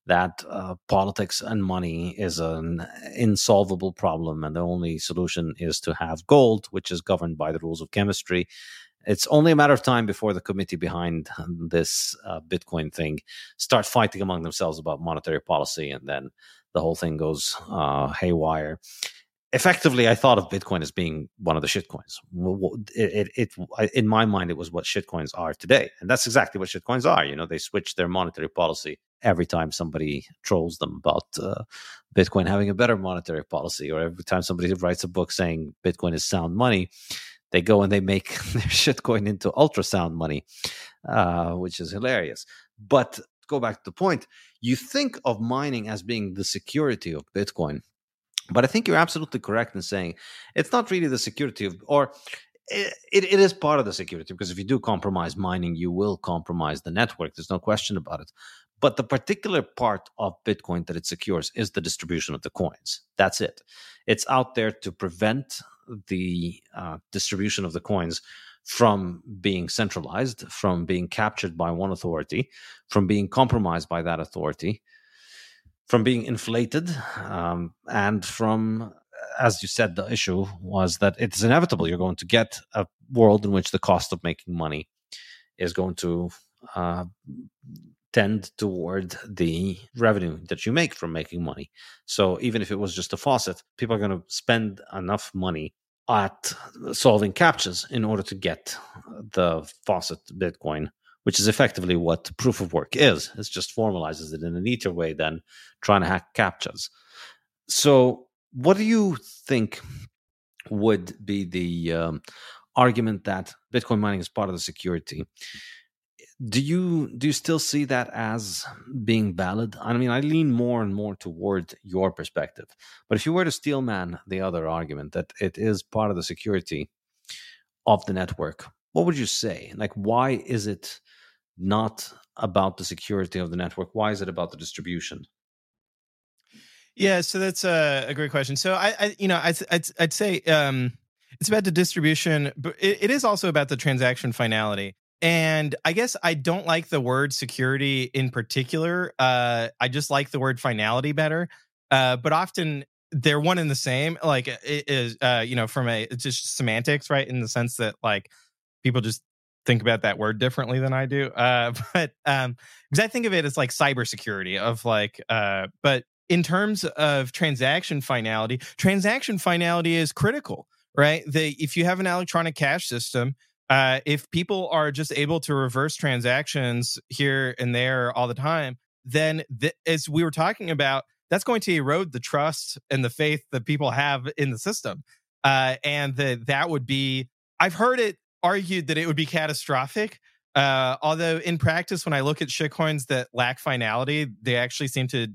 that uh, politics and money is an insolvable problem, and the only solution is to have gold, which is governed by the rules of chemistry. It's only a matter of time before the committee behind this uh, Bitcoin thing start fighting among themselves about monetary policy, and then the whole thing goes uh, haywire. Effectively i thought of bitcoin as being one of the shitcoins it, it, it, in my mind it was what shitcoins are today and that's exactly what shitcoins are you know? They switch their monetary policy every time somebody trolls them about uh, bitcoin having a better monetary policy or every time somebody writes a book saying bitcoin is sound money they go and they make their shitcoin into ultrasound money uh, which is hilarious but go back to the point you think of mining as being the security of bitcoin But I think you're absolutely correct in saying it's not really the security of, or it, it is part of the security because if you do compromise mining, you will compromise the network. There's no question about it. But the particular part of Bitcoin that it secures is the distribution of the coins. That's it. It's out there to prevent the uh, distribution of the coins from being centralized, from being captured by one authority, from being compromised by that authority, from being inflated, um, and from, as you said, the issue was that it's inevitable. You're going to get a world in which the cost of making money is going to uh, tend toward the revenue that you make from making money. So even if it was just a faucet, people are going to spend enough money at solving captchas in order to get the faucet Bitcoin, which is effectively what proof of work is. It just formalizes it in a neater way than trying to hack captchas. So, what do you think would be the um, argument that Bitcoin mining is part of the security? Do you do you still see that as being valid? I mean i lean more and more toward your perspective but if you were to steel man the other argument that it is part of the security of the network what would you say? Like why is it not about the security of the network? Why is it about the distribution?
Yeah so that's a, a great question. So i, I you know I, I'd, I'd say um it's about the distribution but it, it is also about the transaction finality and I guess I don't like the word security in particular. Uh, I just like the word finality better. Uh, but often they're one and the same. Like it is, uh, you know, from a it's just semantics, right? In the sense that like people just think about that word differently than I do. Uh, but um, because I think of it as like cybersecurity of like, uh, but in terms of transaction finality, transaction finality is critical, right? The if you have an electronic cash system uh, if people are just able to reverse transactions here and there all the time, then th- as we were talking about, that's going to erode the trust and the faith that people have in the system. Uh, and that that would be, I've heard it argued that it would be catastrophic. Uh, although in practice, when I look at shitcoins that lack finality, they actually seem to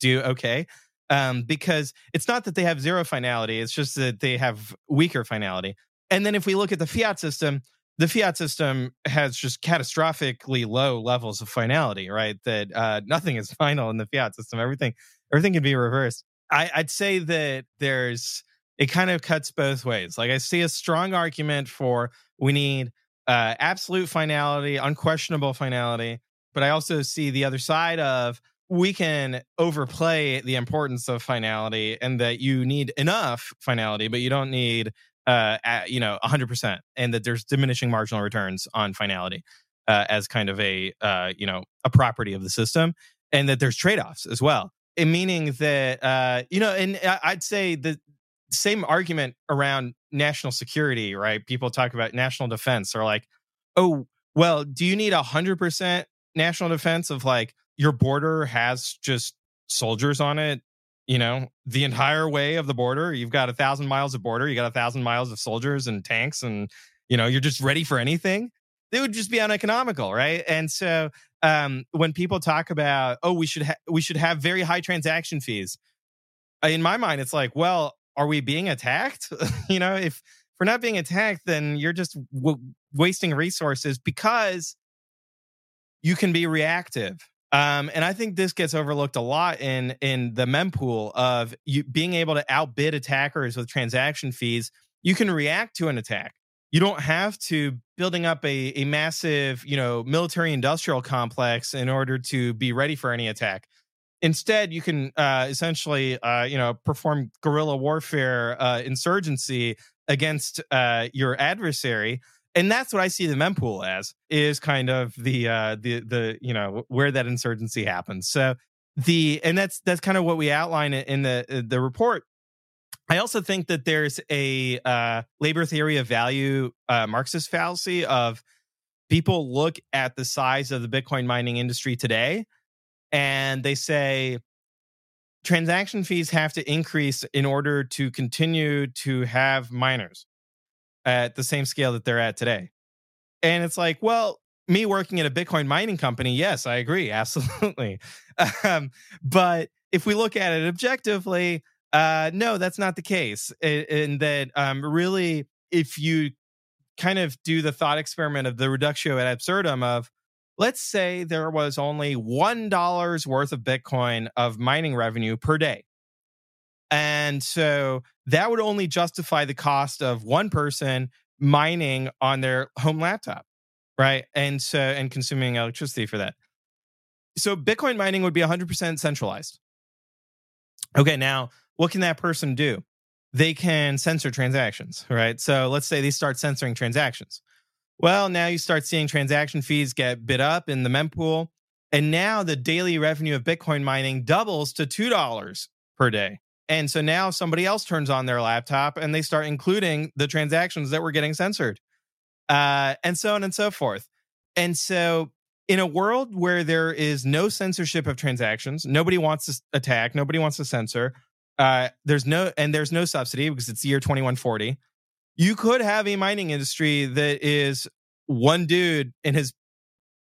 do okay. Um, because it's not that they have zero finality, it's just that they have weaker finality. And then if we look at the fiat system, the fiat system has just catastrophically low levels of finality, right? That uh, nothing is final in the fiat system. Everything, everything can be reversed. I, I'd say that there's it kind of cuts both ways. Like I see a strong argument for we need uh, absolute finality, unquestionable finality, but I also see the other side of we can overplay the importance of finality and that you need enough finality, but you don't need uh, at, you know, 100%, and that there's diminishing marginal returns on finality uh, as kind of a, uh, you know, a property of the system, and that there's trade offs as well. And meaning that, uh, you know, and I'd say the same argument around national security, right? People talk about national defense or like, oh, well, do you need 100% national defense of like your border has just soldiers on it you know, the entire way of the border. You've got a thousand miles of border, you got a thousand miles of soldiers and tanks, and you know, you're just ready for anything. It would just be uneconomical, right? And so um, when people talk about, oh, we should ha- we should have very high transaction fees, uh, in my mind, it's like, well, are we being attacked? you know, if, we're not being attacked, then you're just w- wasting resources because you can be reactive um, and I think this gets overlooked a lot in in the mempool of you being able to outbid attackers with transaction fees. You can react to an attack. You don't have to building up a, a massive, you know, military industrial complex in order to be ready for any attack. Instead, you can uh, essentially, uh, you know, perform guerrilla warfare, uh, insurgency against uh, your adversary and that's what I see the mempool as is kind of the uh the the you know where that insurgency happens. So the and that's that's kind of what we outline in the uh, the report. I also think that there's a uh, labor theory of value uh, Marxist fallacy of people look at the size of the Bitcoin mining industry today and they say transaction fees have to increase in order to continue to have miners at the same scale that they're at today. And it's like, well, me working at a Bitcoin mining company, yes, I agree, absolutely. um, but if we look at it objectively, Uh, no, that's not the case. And that, um, really, if you kind of do the thought experiment of the reductio ad absurdum of, let's say there was only one dollar's worth of Bitcoin of mining revenue per day, and so that would only justify the cost of one person mining on their home laptop, right? And so and consuming electricity for that. So Bitcoin mining would be 100% centralized. Okay, now what can that person do? They can censor transactions, right? So let's say they start censoring transactions. Well, now you start seeing transaction fees get bid up in the mempool. And now the daily revenue of Bitcoin mining doubles to $2 per day. And so now somebody else turns on their laptop and they start including the transactions that were getting censored, uh, and so on and so forth. And so, in a world where there is no censorship of transactions, nobody wants to attack, nobody wants to censor, uh, there's no and there's no subsidy because it's the year 2140. You could have a mining industry that is one dude in his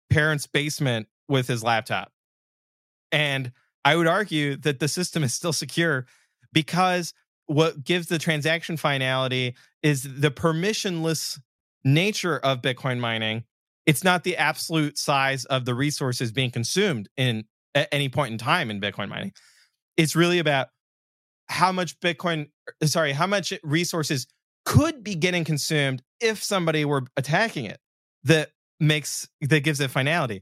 parents' basement with his laptop. And I would argue that the system is still secure because what gives the transaction finality is the permissionless nature of Bitcoin mining. It's not the absolute size of the resources being consumed in at any point in time in Bitcoin mining. It's really about how much Bitcoin, uh, sorry, how much resources could be getting consumed if somebody were attacking it that makes, that gives it finality,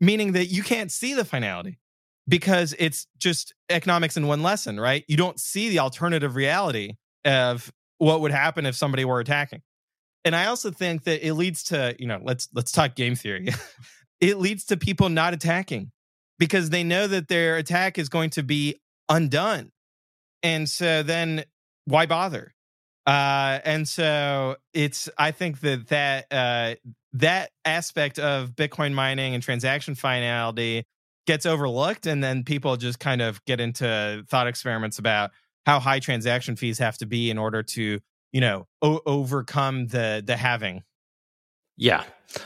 meaning that you can't see the finality because it's just economics in one lesson, right? You don't see the alternative reality of what would happen if somebody were attacking. And I also think that it leads to, you know, let's let's talk game theory. it leads to people not attacking because they know that their attack is going to be undone and so then why bother? Uh, and so it's I think that that uh, that aspect of Bitcoin mining and transaction finality gets overlooked, and then people just kind of get into thought experiments about how high transaction fees have to be in order to you know o- overcome the the halving.
Yeah,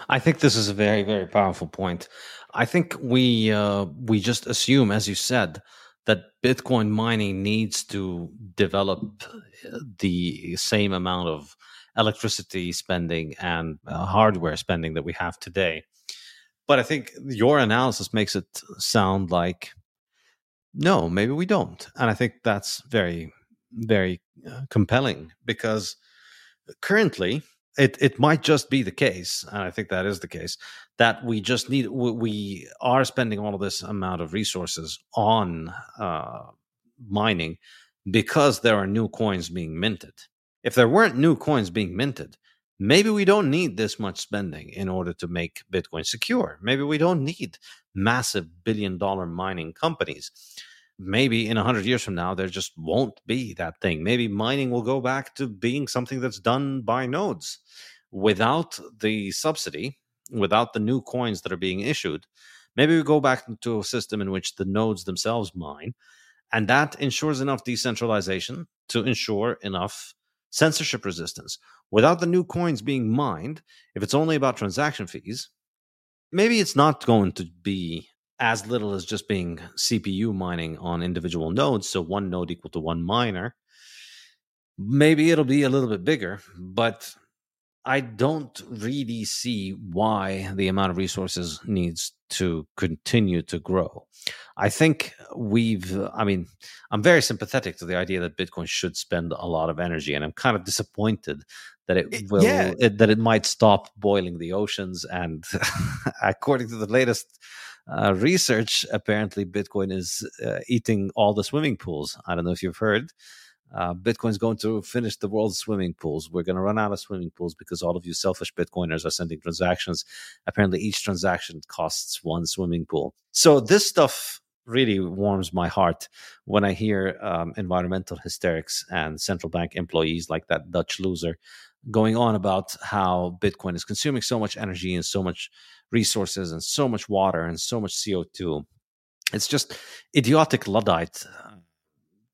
I think this is a very very powerful point. I think we uh, we just assume, as you said, that Bitcoin mining needs to develop uh, the same amount of electricity spending and uh, hardware spending that we have today. But I think your analysis makes it sound like no, maybe we don't. And I think that's very, very uh, compelling because currently it, it might just be the case, and I think that is the case, that we just need we are spending all of this amount of resources on uh, mining because there are new coins being minted. If there weren't new coins being minted, maybe we don't need this much spending in order to make Bitcoin secure. Maybe we don't need massive billion dollar mining companies. Maybe in 100 years from now, there just won't be that thing. Maybe mining will go back to being something that's done by nodes without the subsidy without the new coins that are being issued, maybe we go back to a system in which the nodes themselves mine, and that ensures enough decentralization to ensure enough censorship resistance. Without the new coins being mined, if it's only about transaction fees, maybe it's not going to be as little as just being CPU mining on individual nodes, so one node equal to one miner. Maybe it'll be a little bit bigger, but I don't really see why the amount of resources needs to continue to grow. I think we've, I mean, I'm very sympathetic to the idea that Bitcoin should spend a lot of energy, and I'm kind of disappointed that it will, yeah. it, that it might stop boiling the oceans. And according to the latest uh, research, apparently Bitcoin is uh, eating all the swimming pools. I don't know if you've heard uh, Bitcoin's going to finish the world's swimming pools. We're going to run out of swimming pools because all of you selfish Bitcoiners are sending transactions. Apparently, each transaction costs one swimming pool. So this stuff really warms my heart when I hear um, environmental hysterics and central bank employees like that Dutch loser going on about how Bitcoin is consuming so much energy and so much resources and so much water and so much CO2. It's just idiotic Luddite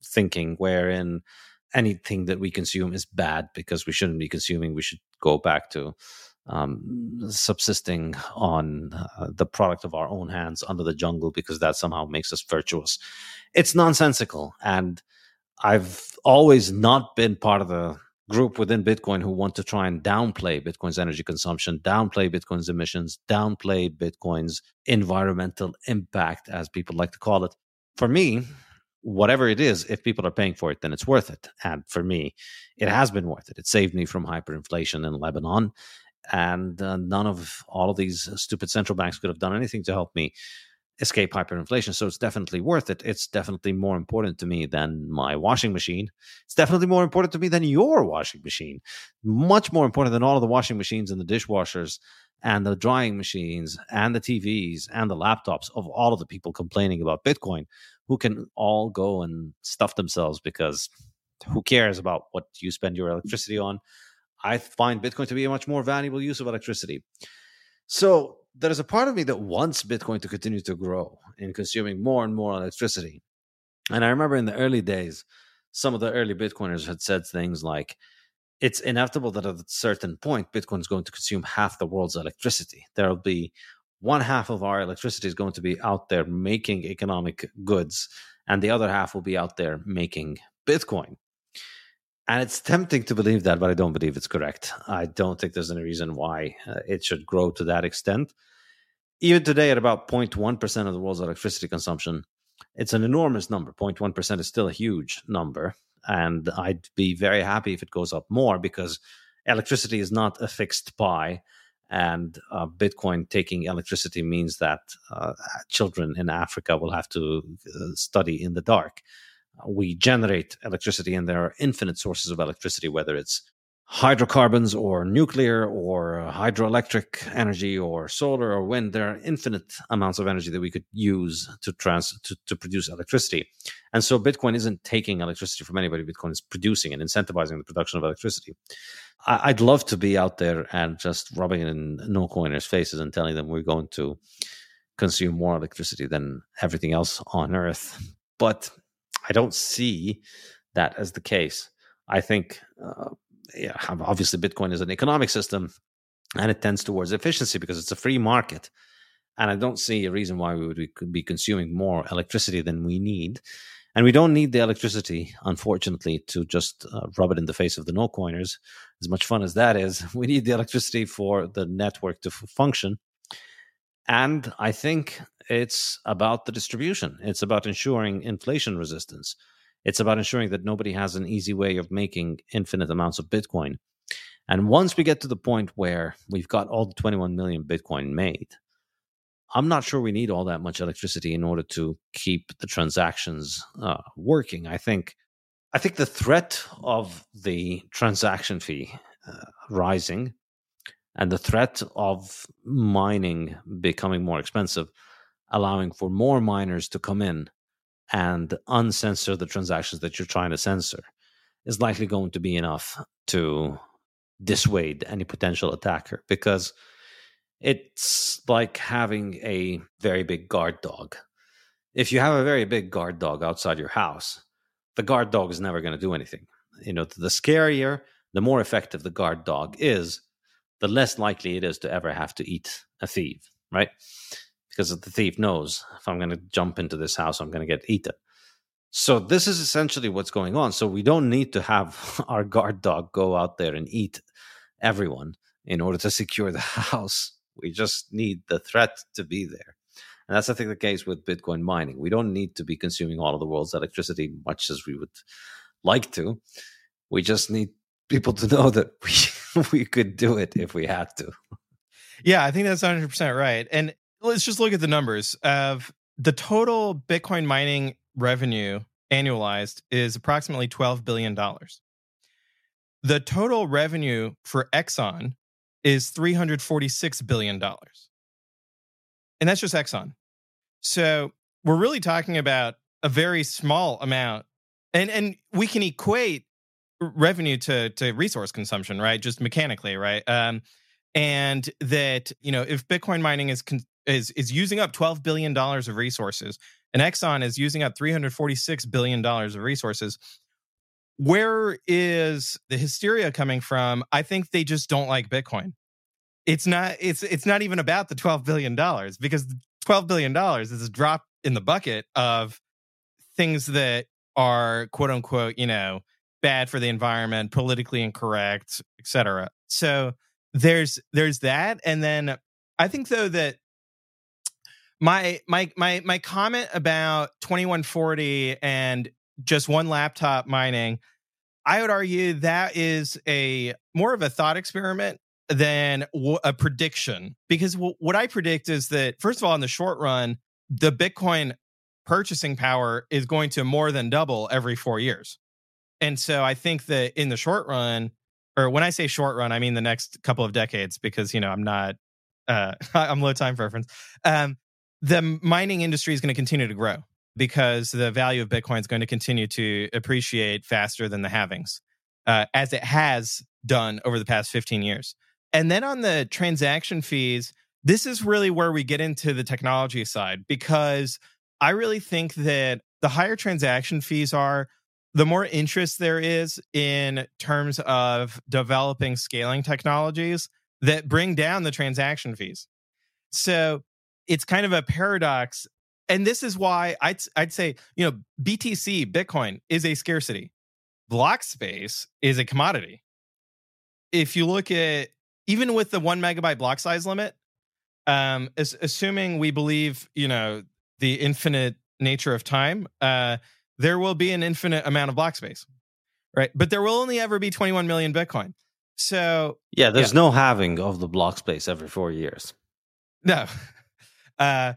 thinking wherein anything that we consume is bad because we shouldn't be consuming. We should go back to um, subsisting on uh, the product of our own hands under the jungle because that somehow makes us virtuous. It's nonsensical. And I've always not been part of the group within Bitcoin who want to try and downplay Bitcoin's energy consumption, downplay Bitcoin's emissions, downplay Bitcoin's environmental impact, as people like to call it. For me, whatever it is, if people are paying for it, then it's worth it. And for me, it has been worth it. It saved me from hyperinflation in Lebanon. And uh, none of all of these stupid central banks could have done anything to help me escape hyperinflation. So it's definitely worth it. It's definitely more important to me than my washing machine. It's definitely more important to me than your washing machine. Much more important than all of the washing machines and the dishwashers and the drying machines and the TVs and the laptops of all of the people complaining about Bitcoin who can all go and stuff themselves because who cares about what you spend your electricity on? I find Bitcoin to be a much more valuable use of electricity. So there is a part of me that wants Bitcoin to continue to grow in consuming more and more electricity. And I remember in the early days, some of the early Bitcoiners had said things like, it's inevitable that at a certain point, Bitcoin is going to consume half the world's electricity. There'll be one half of our electricity is going to be out there making economic goods, and the other half will be out there making Bitcoin. And it's tempting to believe that, but I don't believe it's correct. I don't think there's any reason why uh, it should grow to that extent. Even today, at about 0.1% of the world's electricity consumption, it's an enormous number. 0.1% is still a huge number. And I'd be very happy if it goes up more because electricity is not a fixed pie. And uh, Bitcoin taking electricity means that uh, children in Africa will have to uh, study in the dark we generate electricity and there are infinite sources of electricity whether it's hydrocarbons or nuclear or hydroelectric energy or solar or wind there are infinite amounts of energy that we could use to trans to, to produce electricity. And so bitcoin isn't taking electricity from anybody. Bitcoin is producing and incentivizing the production of electricity. I, would love to be out there and just rubbing it in no coiners faces and telling them we're going to consume more electricity than everything else on earth. But I don't see that as the case. I think, uh, yeah, obviously, Bitcoin is an economic system and it tends towards efficiency because it's a free market. And I don't see a reason why we would be consuming more electricity than we need. And we don't need the electricity, unfortunately, to just uh, rub it in the face of the no coiners. As much fun as that is, we need the electricity for the network to f- function. And I think it's about the distribution. It's about ensuring inflation resistance. It's about ensuring that nobody has an easy way of making infinite amounts of Bitcoin. And once we get to the point where we've got all the 21 million Bitcoin made, I'm not sure we need all that much electricity in order to keep the transactions uh, working. I think, I think the threat of the transaction fee uh, rising and the threat of mining becoming more expensive allowing for more miners to come in and uncensor the transactions that you're trying to censor is likely going to be enough to dissuade any potential attacker because it's like having a very big guard dog. If you have a very big guard dog outside your house, the guard dog is never going to do anything. You know, the scarier, the more effective the guard dog is, the less likely it is to ever have to eat a thief, right? Because the thief knows if I'm going to jump into this house, I'm going to get eaten. So this is essentially what's going on. So we don't need to have our guard dog go out there and eat everyone in order to secure the house. We just need the threat to be there. And that's, I think, the case with Bitcoin mining. We don't need to be consuming all of the world's electricity, much as we would like to. We just need people to know that we, we could do it if we had to.
Yeah, I think that's 100% right. And let's just look at the numbers of the total Bitcoin mining revenue annualized is approximately $12 billion. The total revenue for Exxon is $346 billion. And that's just Exxon. So we're really talking about a very small amount. And and we can equate revenue to to resource consumption, right? Just mechanically, right? Um, and that you know if Bitcoin mining is con- is is using up 12 billion dollars of resources and Exxon is using up 346 billion dollars of resources. Where is the hysteria coming from? I think they just don't like bitcoin. It's not it's it's not even about the 12 billion dollars because 12 billion dollars is a drop in the bucket of things that are quote unquote, you know, bad for the environment, politically incorrect, etc. So there's there's that, and then I think though that my my my my comment about 2140 and just one laptop mining i would argue that is a more of a thought experiment than a prediction. Because what i predict is that first of all in the short run the bitcoin purchasing power is going to more than double every 4 years. And so i think that in the short run or when i say short run i mean the next couple of decades because you know i'm not uh i'm low time preference. Um the mining industry is going to continue to grow because the value of Bitcoin is going to continue to appreciate faster than the halvings, uh, as it has done over the past 15 years. And then on the transaction fees, this is really where we get into the technology side because I really think that the higher transaction fees are, the more interest there is in terms of developing scaling technologies that bring down the transaction fees. So it's kind of a paradox and this is why I'd I'd say you know BTC Bitcoin is a scarcity, block space is a commodity. If you look at even with the one megabyte block size limit, um, as, assuming we believe you know the infinite nature of time, uh, there will be an infinite amount of block space, right? But there will only ever be 21 million Bitcoin. So
yeah, there's yeah. no halving of the block space every four years.
No, uh,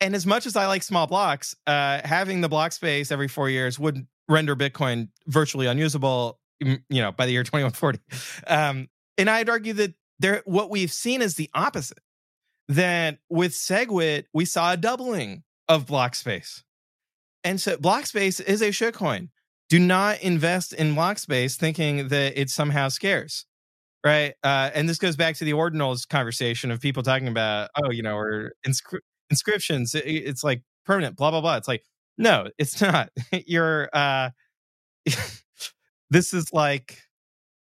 and as much as I like small blocks, uh, halving the block space every four years would render Bitcoin virtually unusable. You know, by the year 2140. Um, and I'd argue that there, what we've seen is the opposite. That with SegWit, we saw a doubling of block space. And so block space is a shitcoin. Do not invest in block space thinking that it's somehow scarce right? Uh, and this goes back to the ordinals conversation of people talking about, oh, you know, or inscri- inscriptions. It, it's like permanent, blah blah blah. It's like, no, it's not. You're. uh This is like,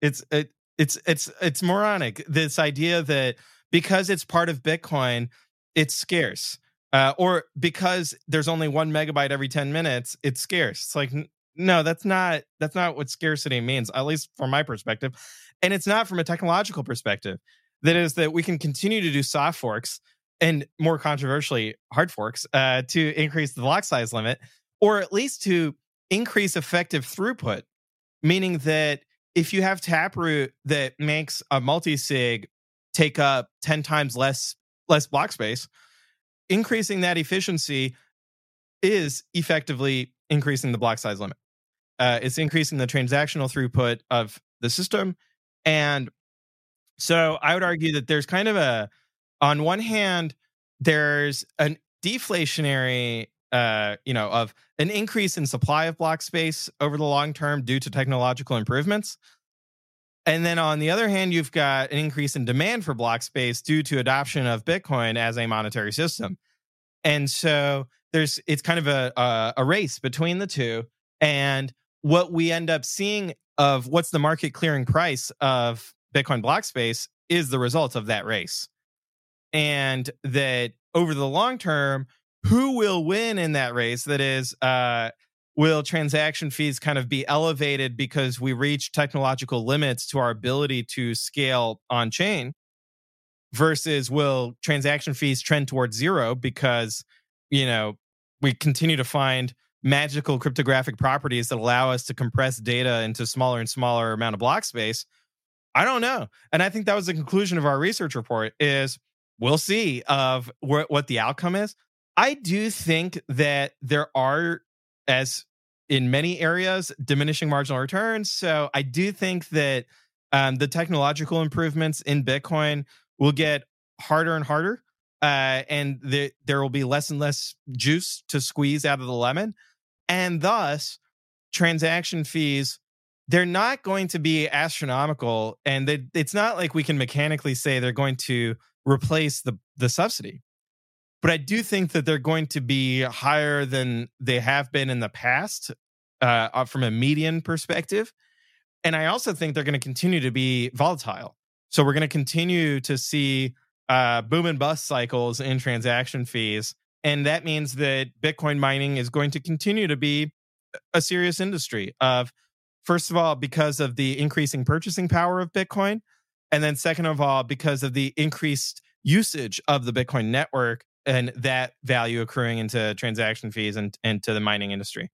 it's it, it's it's it's moronic. This idea that because it's part of Bitcoin, it's scarce. Uh, or because there's only one megabyte every 10 minutes, it's scarce. It's like, no, that's not that's not what scarcity means, at least from my perspective. And it's not from a technological perspective. That is that we can continue to do soft forks and more controversially, hard forks uh, to increase the block size limit, or at least to increase effective throughput, meaning that if you have Taproot that makes a multi-sig take up 10 times less less block space, increasing that efficiency is effectively increasing the block size limit. Uh, it's increasing the transactional throughput of the system and so I would argue that there's kind of a, on one hand, there's an deflationary, uh, you know, of an increase in supply of block space over the long term due to technological improvements. And then on the other hand, you've got an increase in demand for block space due to adoption of Bitcoin as a monetary system. And so there's it's kind of a, a, a race between the two. And what we end up seeing of what's the market clearing price of Bitcoin block space is the result of that race. And that over the long term, who will win in that race? That is, uh, will transaction fees kind of be elevated because we reach technological limits to our ability to scale on chain? Versus will transaction fees trend towards zero because, you know, we continue to find magical cryptographic properties that allow us to compress data into smaller and smaller amount of block space i don't know. And i think that was the conclusion of our research report is we'll see of wh- what the outcome is. I do think that there are as in many areas diminishing marginal returns. So i do think that um, the technological improvements in bitcoin will get harder and harder uh, and the, there will be less and less juice to squeeze out of the lemon and thus transaction fees they're not going to be astronomical and they, it's not like we can mechanically say they're going to replace the the subsidy. But i do think that they're going to be higher than they have been in the past uh, uh from a median perspective and i also think they're going to continue to be volatile. So we're going to continue to see uh, boom and bust cycles in transaction fees and that means that Bitcoin mining is going to continue to be a serious industry of first of all because of the increasing purchasing power of Bitcoin, and then second of all because of the increased usage of the Bitcoin network and that value accruing into transaction fees and into the mining industry.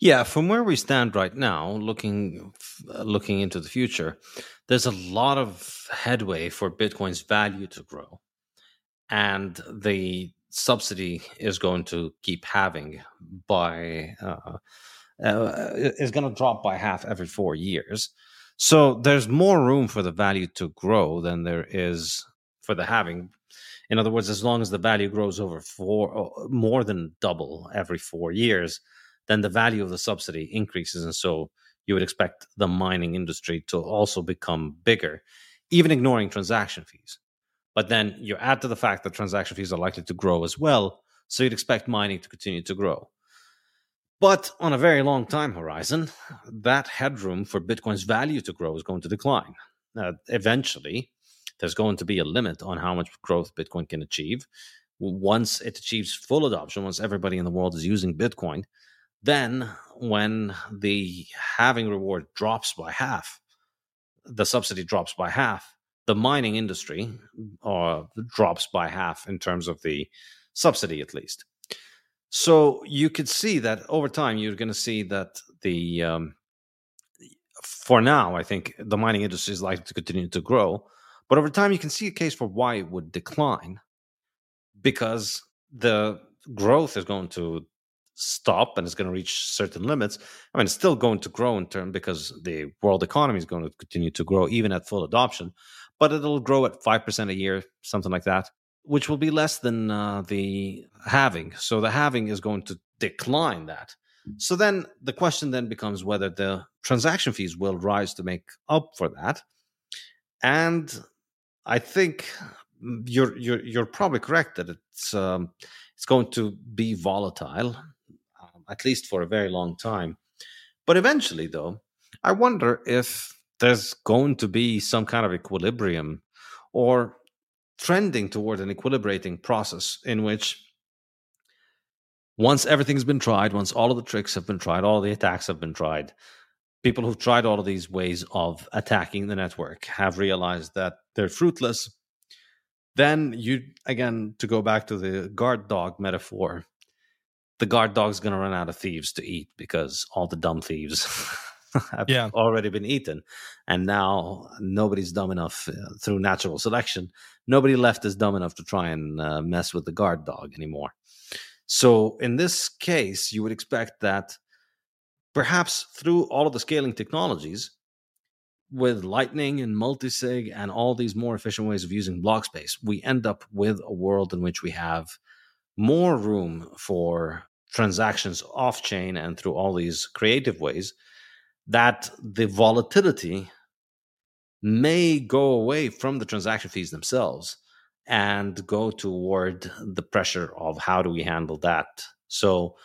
Yeah, from where we stand right now, looking uh, looking into the future, there's a lot of headway for Bitcoin's value to grow, and the subsidy is going to keep halving by uh, uh, is going to drop by half every four years. So there's more room for the value to grow than there is for the halving. In other words, as long as the value grows over four, more than double every four years, then the value of the subsidy increases. And so you would expect the mining industry to also become bigger, even ignoring transaction fees. But then you add to the fact that transaction fees are likely to grow as well. So you'd expect mining to continue to grow. But on a very long time horizon, that headroom for Bitcoin's value to grow is going to decline. Eventually, there's going to be a limit on how much growth Bitcoin can achieve. Once it achieves full adoption, once everybody in the world is using Bitcoin, then, when the halving reward drops by half, the subsidy drops by half, the mining industry uh, drops by half in terms of the subsidy, at least. So you could see that over time, you're going to see that the um, for now, I think the mining industry is likely to continue to grow, but over time, you can see a case for why it would decline because the growth is going to stop and it's going to reach certain limits. I mean, it's still going to grow in term because the world economy is going to continue to grow even at full adoption, but it'll grow at 5% a year, something like that, which will be less than uh, the halving. So the halving is going to decline that. So then the question then becomes whether the transaction fees will rise to make up for that. And I think you're you're you're probably correct that it's um, it's going to be volatile at least for a very long time. But eventually, though, I wonder if there's going to be some kind of equilibrium or trending toward an equilibrating process in which once everything's been tried, once all of the tricks have been tried, all the attacks have been tried, people who've tried all of these ways of attacking the network have realized that they're fruitless. Then you, again, to go back to the guard dog metaphor, the guard dog's going to run out of thieves to eat because all the dumb thieves have yeah. already been eaten. And now nobody's dumb enough uh, through natural selection. Nobody left is dumb enough to try and uh, mess with the guard dog anymore. So in this case, you would expect that perhaps through all of the scaling technologies, with Lightning and multisig and all these more efficient ways of using block space, we end up with a world in which we have more room for transactions off chain and through all these creative ways, that the volatility may go away from the transaction fees themselves and go toward the pressure of how do we handle that. So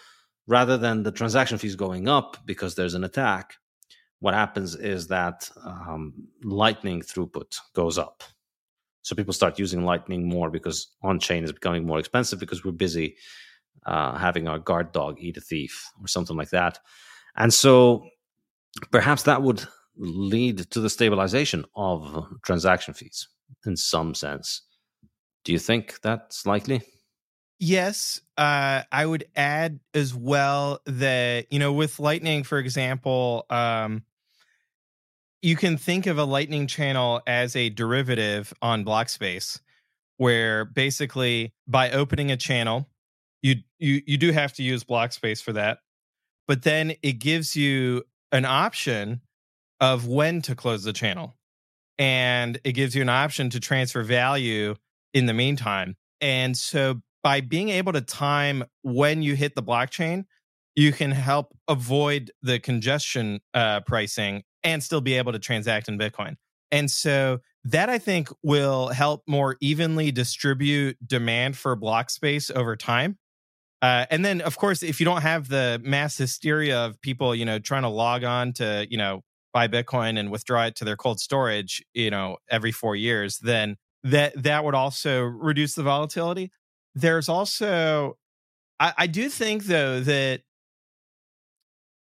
rather than the transaction fees going up because there's an attack, what happens is that um, Lightning throughput goes up. So people start using Lightning more because on chain is becoming more expensive because we're busy uh, having our guard dog eat a thief or something like that. And so perhaps that would lead to the stabilization of transaction fees in some sense. Do you think that's likely?
Yes, uh, I would add as well that you know with Lightning, for example, um, you can think of a Lightning channel as a derivative on Blockspace, where basically by opening a channel, you you you do have to use block space for that but then it gives you an option of when to close the channel and it gives you an option to transfer value in the meantime and so by being able to time when you hit the blockchain you can help avoid the congestion uh, pricing and still be able to transact in bitcoin and so that I think will help more evenly distribute demand for block space over time. Uh, and then, of course, if you don't have the mass hysteria of people, you know, trying to log on to, you know, buy Bitcoin and withdraw it to their cold storage, you know, every four years, then that that would also reduce the volatility. There's also, I, I do think though that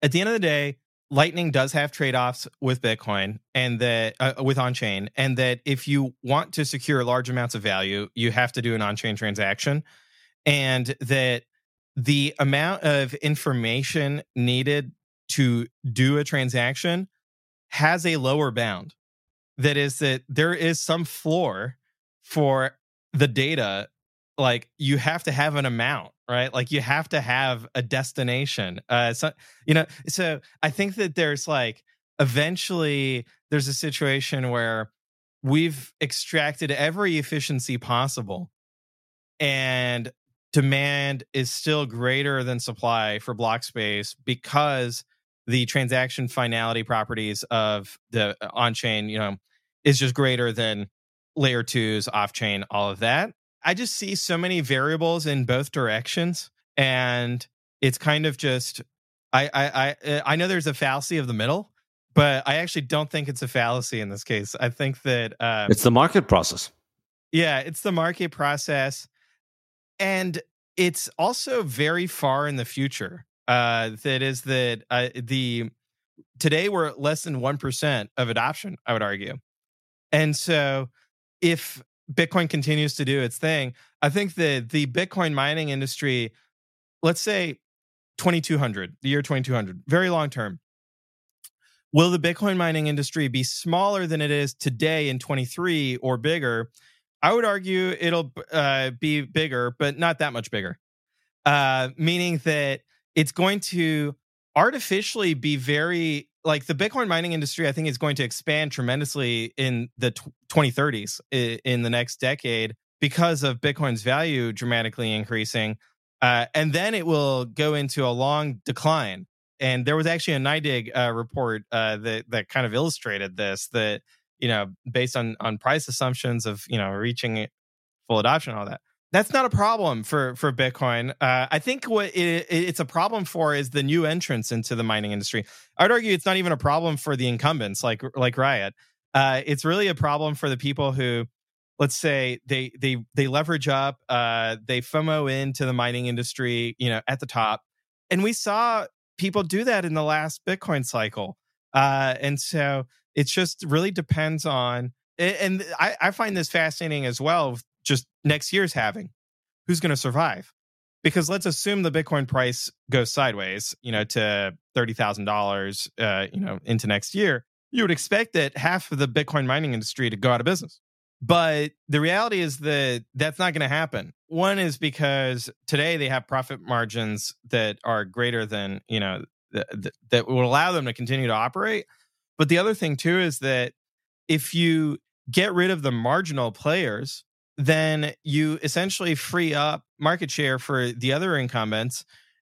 at the end of the day, Lightning does have trade offs with Bitcoin and that uh, with on chain, and that if you want to secure large amounts of value, you have to do an on chain transaction, and that the amount of information needed to do a transaction has a lower bound. That is, that there is some floor for the data. Like you have to have an amount right? Like you have to have a destination. Uh, so you know, so I think that there's like eventually there's a situation where we've extracted every efficiency possible, and demand is still greater than supply for block space because the transaction finality properties of the uh, on chain, you know, is just greater than layer twos, off chain, all of that. I just see so many variables in both directions, and it's kind of just I I I eh, I know there's a fallacy of the middle, but I actually don't think it's a fallacy in this case. I think that um,
it's the market process.
Yeah, it's the market process, and it's also very far in the future. Uh, that is that uh, the today we're at less than one percent of adoption. I would argue, and so if Bitcoin continues to do its thing, I think that the Bitcoin mining industry, let's say 2200, the year 2200, very long term, will the Bitcoin mining industry be smaller than it is today in 23 or bigger? I would argue it'll uh, be bigger, but not that much bigger. Uh, meaning that it's going to artificially be very like the Bitcoin mining industry, I think is going to expand tremendously in the t- 2030s in the next decade because of Bitcoin's value dramatically increasing. Uh, and then it will go into a long decline. And there was actually a NYDIG uh, report uh, that that kind of illustrated this. That you know, based on on price assumptions of you know reaching full adoption, and all that that's not a problem for for Bitcoin. Uh, I think what it, it's a problem for is the new entrance into the mining industry. I'd argue it's not even a problem for the incumbents like like Riot. Uh, it's really a problem for the people who, let's say, they they they leverage up, uh, they FOMO into the mining industry, you know, at the top, and we saw people do that in the last Bitcoin cycle. Uh, and so it just really depends on and I, I, find this fascinating as well just next year's halving, Who's going to survive? Because let's assume the Bitcoin price goes sideways, you know, to thirty thousand uh, dollars, you know, into next year. You would expect that half of the Bitcoin mining industry to go out of business. But the reality is that that's not going to happen. One is because today they have profit margins that are greater than, you know, th- th- that will allow them to continue to operate. But the other thing too is that if you get rid of the marginal players, then you essentially free up market share for the other incumbents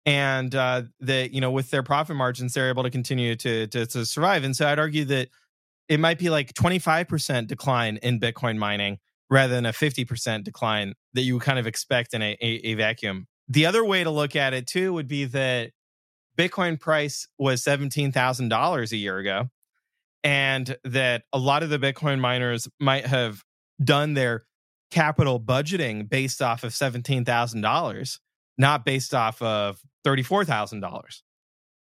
and uh that you know with their profit margins they're able to continue to, to to survive. And so i'd argue that it might be like 25% decline in bitcoin mining rather than a 50% decline that you kind of expect in a, a, a vacuum. The other way to look at it too would be that bitcoin price was $17000 a year ago and that a lot of the bitcoin miners might have done their capital budgeting based off of $17,000, not based off of $34,000.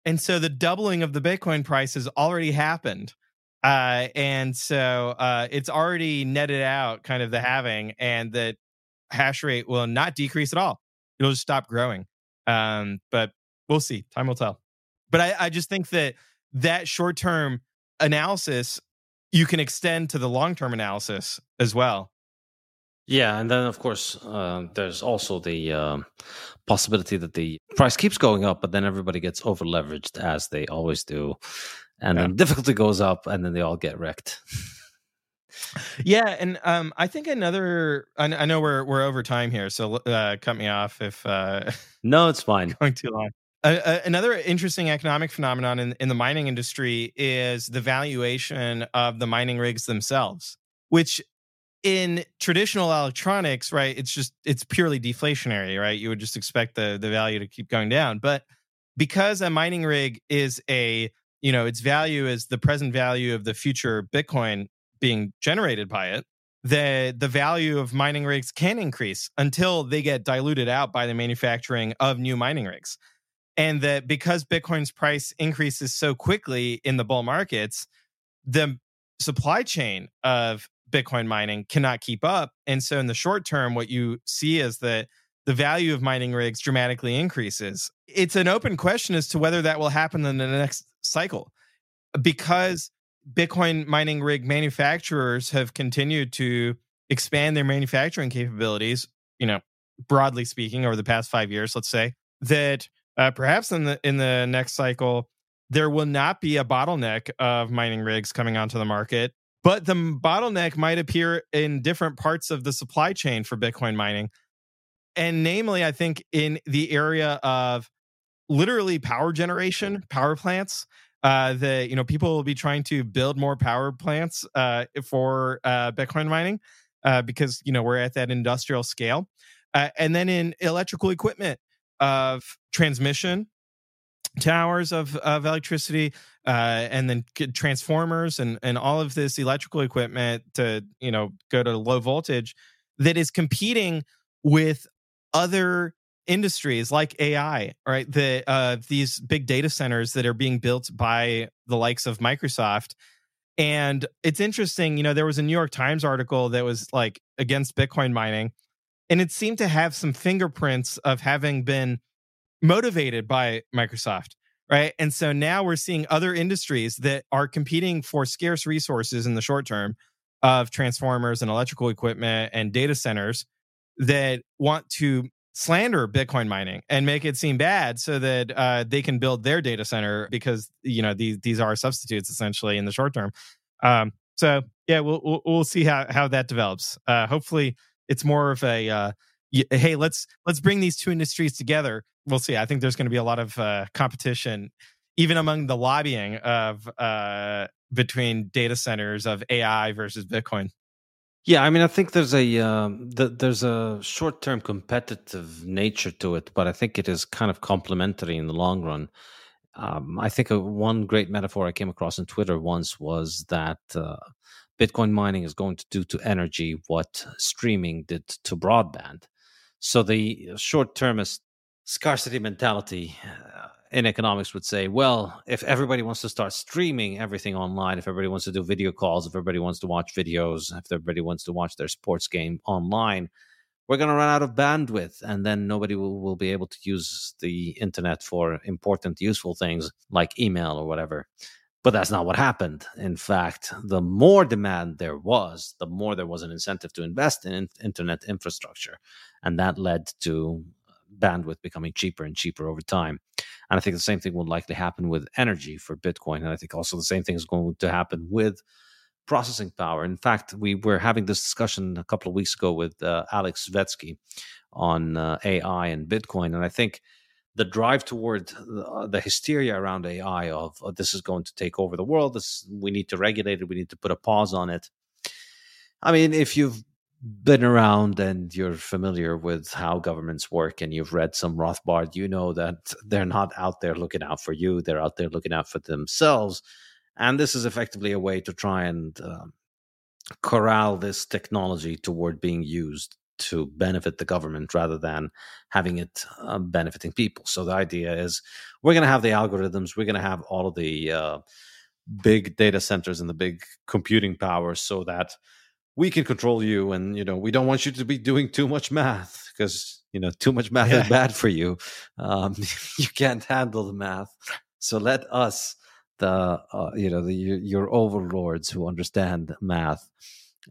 And so the doubling of the Bitcoin price has already happened. Uh, and so uh, it's already netted out kind of the halving, and that hash rate will not decrease at all. It'll just stop growing. Um, but we'll see. Time will tell. But I, I just think that that short term analysis you can extend to the long term analysis as well.
Yeah, and then of course uh, there's also the um, possibility that the price keeps going up, but then everybody gets over leveraged as they always do, and yeah. then difficulty goes up, and then they all get wrecked.
yeah, and um, I think another. I, I, know we're we're over time here, so uh, cut me off if. Uh,
no, it's fine.
Going too long. Another interesting economic phenomenon in, in the mining industry is the valuation of the mining rigs themselves, which in traditional electronics, right, it's just it's purely deflationary, right? You would just expect the the value to keep going down. But because a mining rig is a, you know, its value is the present value of the future Bitcoin being generated by it, the the value of mining rigs can increase until they get diluted out by the manufacturing of new mining rigs. And that because Bitcoin's price increases so quickly in the bull markets, the supply chain of Bitcoin mining cannot keep up. And so in the short term, what you see is that the value of mining rigs dramatically increases. It's an open question as to whether that will happen in the next cycle because Bitcoin mining rig manufacturers have continued to expand their manufacturing capabilities, you know, broadly speaking, over the past five years, let's say, that uh, perhaps in the in the next cycle there will not be a bottleneck of mining rigs coming onto the market, but the bottleneck might appear in different parts of the supply chain for Bitcoin mining. And namely, I think in the area of literally power generation, power plants. Uh, the you know people will be trying to build more power plants uh, for uh, Bitcoin mining uh, because you know we're at that industrial scale, uh, and then in electrical equipment of transmission towers of, of electricity uh, and then transformers and, and all of this electrical equipment to you know go to low voltage that is competing with other industries like AI, right? The uh, these big data centers that are being built by the likes of Microsoft. And it's interesting, you know, there was a New York Times article that was like against Bitcoin mining, and it seemed to have some fingerprints of having been motivated by Microsoft, right? And so now we're seeing other industries that are competing for scarce resources in the short term of transformers and electrical equipment and data centers that want to slander Bitcoin mining and make it seem bad so that uh, they can build their data center because you know these these are substitutes essentially in the short term. Um, so yeah, we'll, we'll, we'll see how how that develops. Uh, hopefully, it's more of a uh, hey let's let's bring these two industries together. We'll see. I think there's going to be a lot of uh, competition even among the lobbying of uh, between data centers of ai versus bitcoin.
Yeah i mean i think there's a um, the, there's a short-term competitive nature to it but i think it is kind of complementary in the long run. Um, i think a, one great metaphor i came across on twitter once was that uh, bitcoin mining is going to do to energy what streaming did to broadband so the short termist scarcity mentality uh, in economics would say, well, if everybody wants to start streaming everything online, if everybody wants to do video calls, if everybody wants to watch videos, if everybody wants to watch their sports game online, we're going to run out of bandwidth and then nobody will, will be able to use the internet for important, useful things like email or whatever. But that's not what happened. In fact, the more demand there was, the more there was an incentive to invest in internet infrastructure. And that led to bandwidth becoming cheaper and cheaper over time. And I think the same thing will likely happen with energy for Bitcoin. And I think also the same thing is going to happen with processing power. In fact, we were having this discussion a couple of weeks ago with uh, Alex Svetski on uh, AI and Bitcoin. And I think the drive toward the, hysteria around AI of oh, this is going to take over the world. This we need to regulate it. We need to put a pause on it. I mean, if you've been around and you're familiar with how governments work and you've read some Rothbard, you know that they're not out there looking out for you. They're out there looking out for themselves. And this is effectively a way to try and uh, corral this technology toward being used to benefit the government rather than having it uh, benefiting people. So the idea is we're going to have the algorithms, we're going to have all of the uh, big data centers and the big computing power so that we can control you and you know we don't want you to be doing too much math because you know too much math yeah. is bad for you um, you can't handle the math so let us the uh, you know the, your overlords who understand math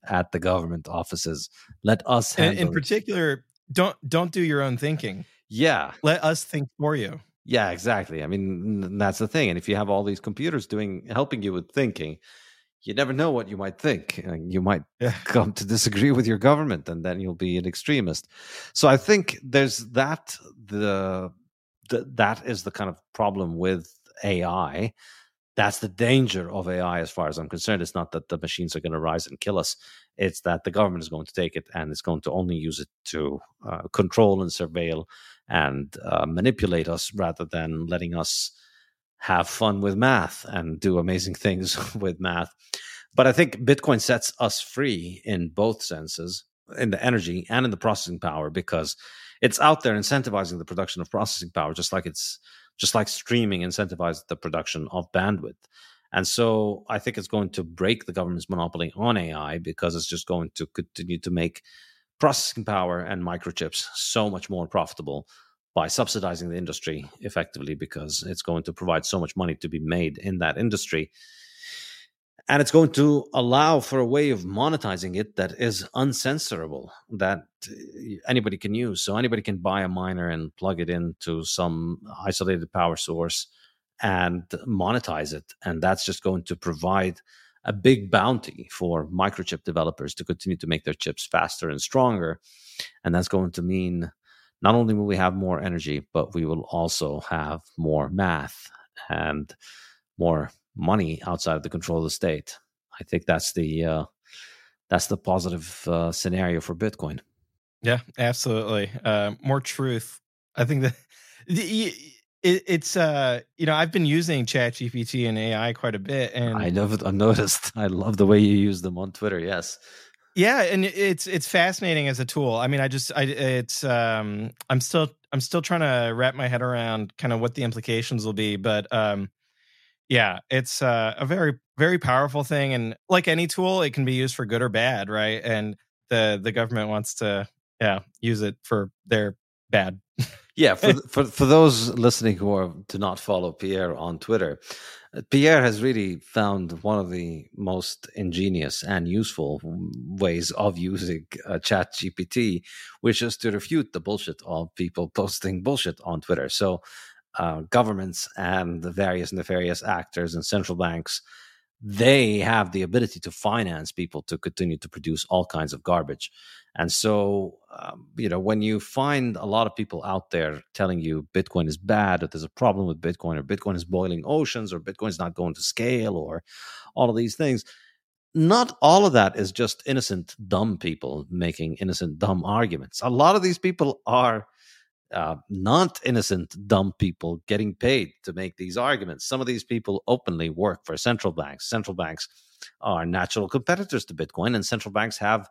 at the government offices. Let us
in, in particular don't don't do your own thinking.
Yeah.
Let us think for you.
Yeah, exactly. I mean, that's the thing. And if you have all these computers doing helping you with thinking, you never know what you might think. You might yeah. come to disagree with your government, and then you'll be an extremist. So I think there's that. The, the that is the kind of problem with AI that's the danger of AI, as far as I'm concerned. It's not that the machines are going to rise and kill us. It's that the government is going to take it and it's going to only use it to uh, control and surveil and uh, manipulate us rather than letting us have fun with math and do amazing things with math. But I think Bitcoin sets us free in both senses, in the energy and in the processing power, because it's out there incentivizing the production of processing power, just like it's just like streaming incentivizes the production of bandwidth. And so I think it's going to break the government's monopoly on AI because it's just going to continue to make processing power and microchips so much more profitable by subsidizing the industry effectively because it's going to provide so much money to be made in that industry. And it's going to allow for a way of monetizing it that is uncensorable, that eh, anybody can use. So anybody can buy a miner and plug it into some isolated power source and monetize it. And that's just going to provide a big bounty for microchip developers to continue to make their chips faster and stronger. And that's going to mean not only will we have more energy, but we will also have more math and more money outside of the control of the state. I think that's the uh, that's the positive uh, scenario for Bitcoin.
Yeah, absolutely. Uh, more truth. I think that the, it, it's uh you know I've been using Chat GPT and AI quite a bit, and
I know I've noticed. I love the way you use them on Twitter. Yes.
Yeah, and it's it's fascinating as a tool. I mean, I just I it's um I'm still I'm still trying to wrap my head around kind of what the implications will be, but um yeah, it's uh, a very very powerful thing and like any tool it can be used for good or bad, right? And the the government wants to yeah, use it for their bad.
yeah, for, for for those listening who are, do not follow Pierre on Twitter, uh, Pierre has really found one of the most ingenious and useful ways of using uh, Chat GPT, which is to refute the bullshit of people posting bullshit on Twitter. So, uh, governments and the various nefarious actors and central banks they have the ability to finance people to continue to produce all kinds of garbage. And so, um, you know, when you find a lot of people out there telling you Bitcoin is bad, or there's a problem with Bitcoin, or Bitcoin is boiling oceans, or Bitcoin is not going to scale, or all of these things, not all of that is just innocent, dumb people making innocent, dumb arguments. A lot of these people are uh, not innocent, dumb people getting paid to make these arguments. Some of these people openly work for central banks. Central banks are natural competitors to Bitcoin, and central banks have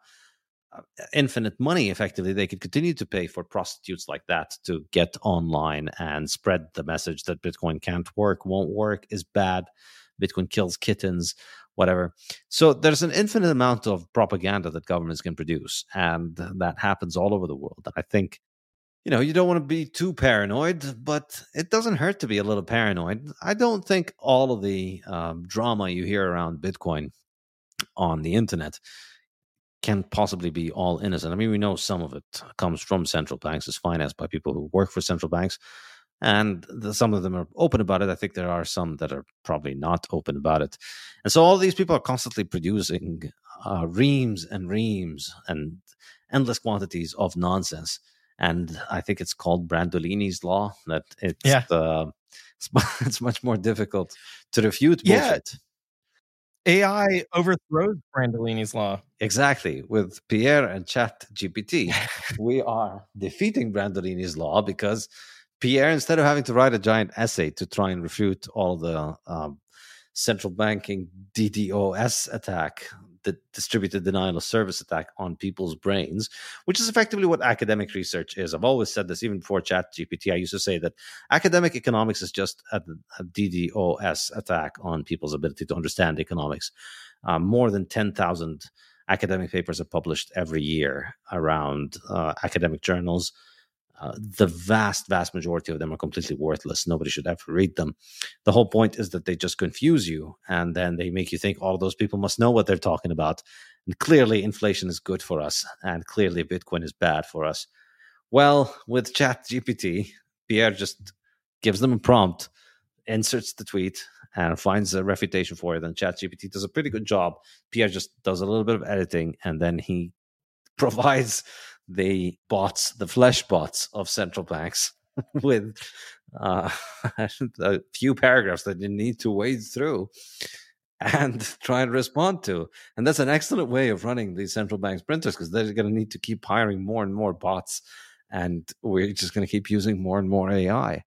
uh, infinite money effectively they could continue to pay for prostitutes like that to get online and spread the message that bitcoin can't work won't work is bad bitcoin kills kittens whatever so there's an infinite amount of propaganda that governments can produce and that happens all over the world and i think you know, you don't want to be too paranoid, but it doesn't hurt to be a little paranoid. I don't think all of the um, drama you hear around Bitcoin on the internet can possibly be all innocent. I mean, we know some of it comes from central banks, is financed by people who work for central banks, and the, some of them are open about it. I think there are some that are probably not open about it. And so all these people are constantly producing uh, reams and reams and endless quantities of nonsense and I think it's called Brandolini's law that it's yeah. Uh, it's, it's, much more difficult to refute bullshit.
Yeah. AI overthrows Brandolini's law.
Exactly. With Pierre and Chat GPT, we are defeating Brandolini's law because Pierre, instead of having to write a giant essay to try and refute all the um, central banking DDoS attack the distributed denial of service attack on people's brains, which is effectively what academic research is. I've always said this, even before Chat GPT. I used to say that academic economics is just a, a DDoS attack on people's ability to understand economics. Um, more than 10,000 academic papers are published every year around uh, academic journals uh, the vast, vast majority of them are completely worthless. Nobody should ever read them. The whole point is that they just confuse you and then they make you think all those people must know what they're talking about. And clearly, inflation is good for us, and clearly, Bitcoin is bad for us. Well, with Chat GPT, Pierre just gives them a prompt, inserts the tweet, and finds a refutation for it. And Chat GPT does a pretty good job. Pierre just does a little bit of editing, and then he provides the bots, the flesh bots of central banks with uh, a few paragraphs that you need to wade through and try and respond to. And that's an excellent way of running these central banks printers because they're going to need to keep hiring more and more bots. And we're just going to keep using more and more AI.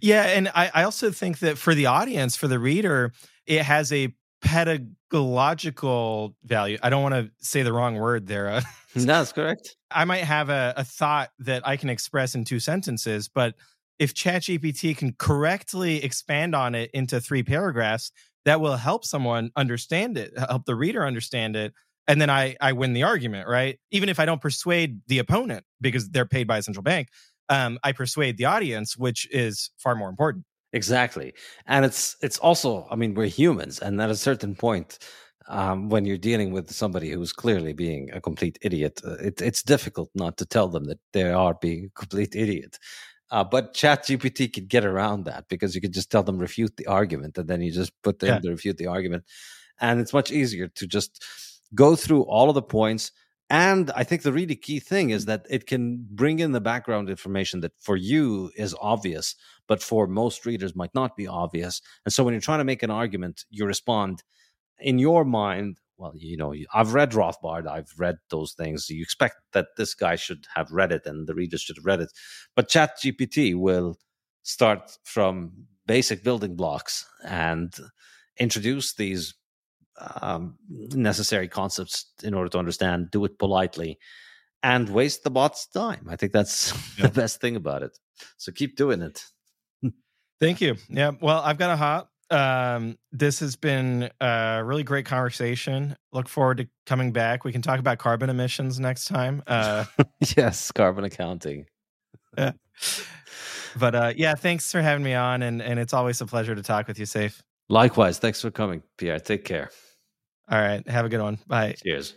Yeah. And I, I also think that for the audience, for the reader, it has a pedagogical value. I don't want to say the wrong word there.
no, that's correct.
I might have a, a thought that I can express in two sentences, but if ChatGPT can correctly expand on it into three paragraphs, that will help someone understand it, help the reader understand it. And then I, I win the argument, right? Even if I don't persuade the opponent because they're paid by a central bank, um, I persuade the audience, which is far more important.
Exactly, and it's it's also, I mean, we're humans, and at a certain point, um, when you're dealing with somebody who's clearly being a complete idiot, uh, it, it's difficult not to tell them that they are being a complete idiot. Uh, but ChatGPT could get around that because you could just tell them refute the argument, and then you just put them yeah. to refute the argument, and it's much easier to just go through all of the points and I think the really key thing is that it can bring in the background information that for you is obvious, but for most readers might not be obvious. And so when you're trying to make an argument, you respond in your mind. Well, you know, I've read Rothbard, I've read those things. You expect that this guy should have read it and the readers should have read it. But ChatGPT will start from basic building blocks and introduce these um, necessary concepts in order to understand, do it politely, and waste the bot's time. I think that's yeah. the best thing about it. So keep doing it.
Thank you. Yeah. Well, I've got a hot. Um, this has been a really great conversation. Look forward to coming back. We can talk about carbon emissions next time. Uh,
yes, carbon accounting.
yeah. But uh, yeah, thanks for having me on, and and it's always a pleasure to talk with you. Saif.
Likewise. Thanks for coming, Pierre. Take care.
All right. Have a good one. Bye.
Cheers.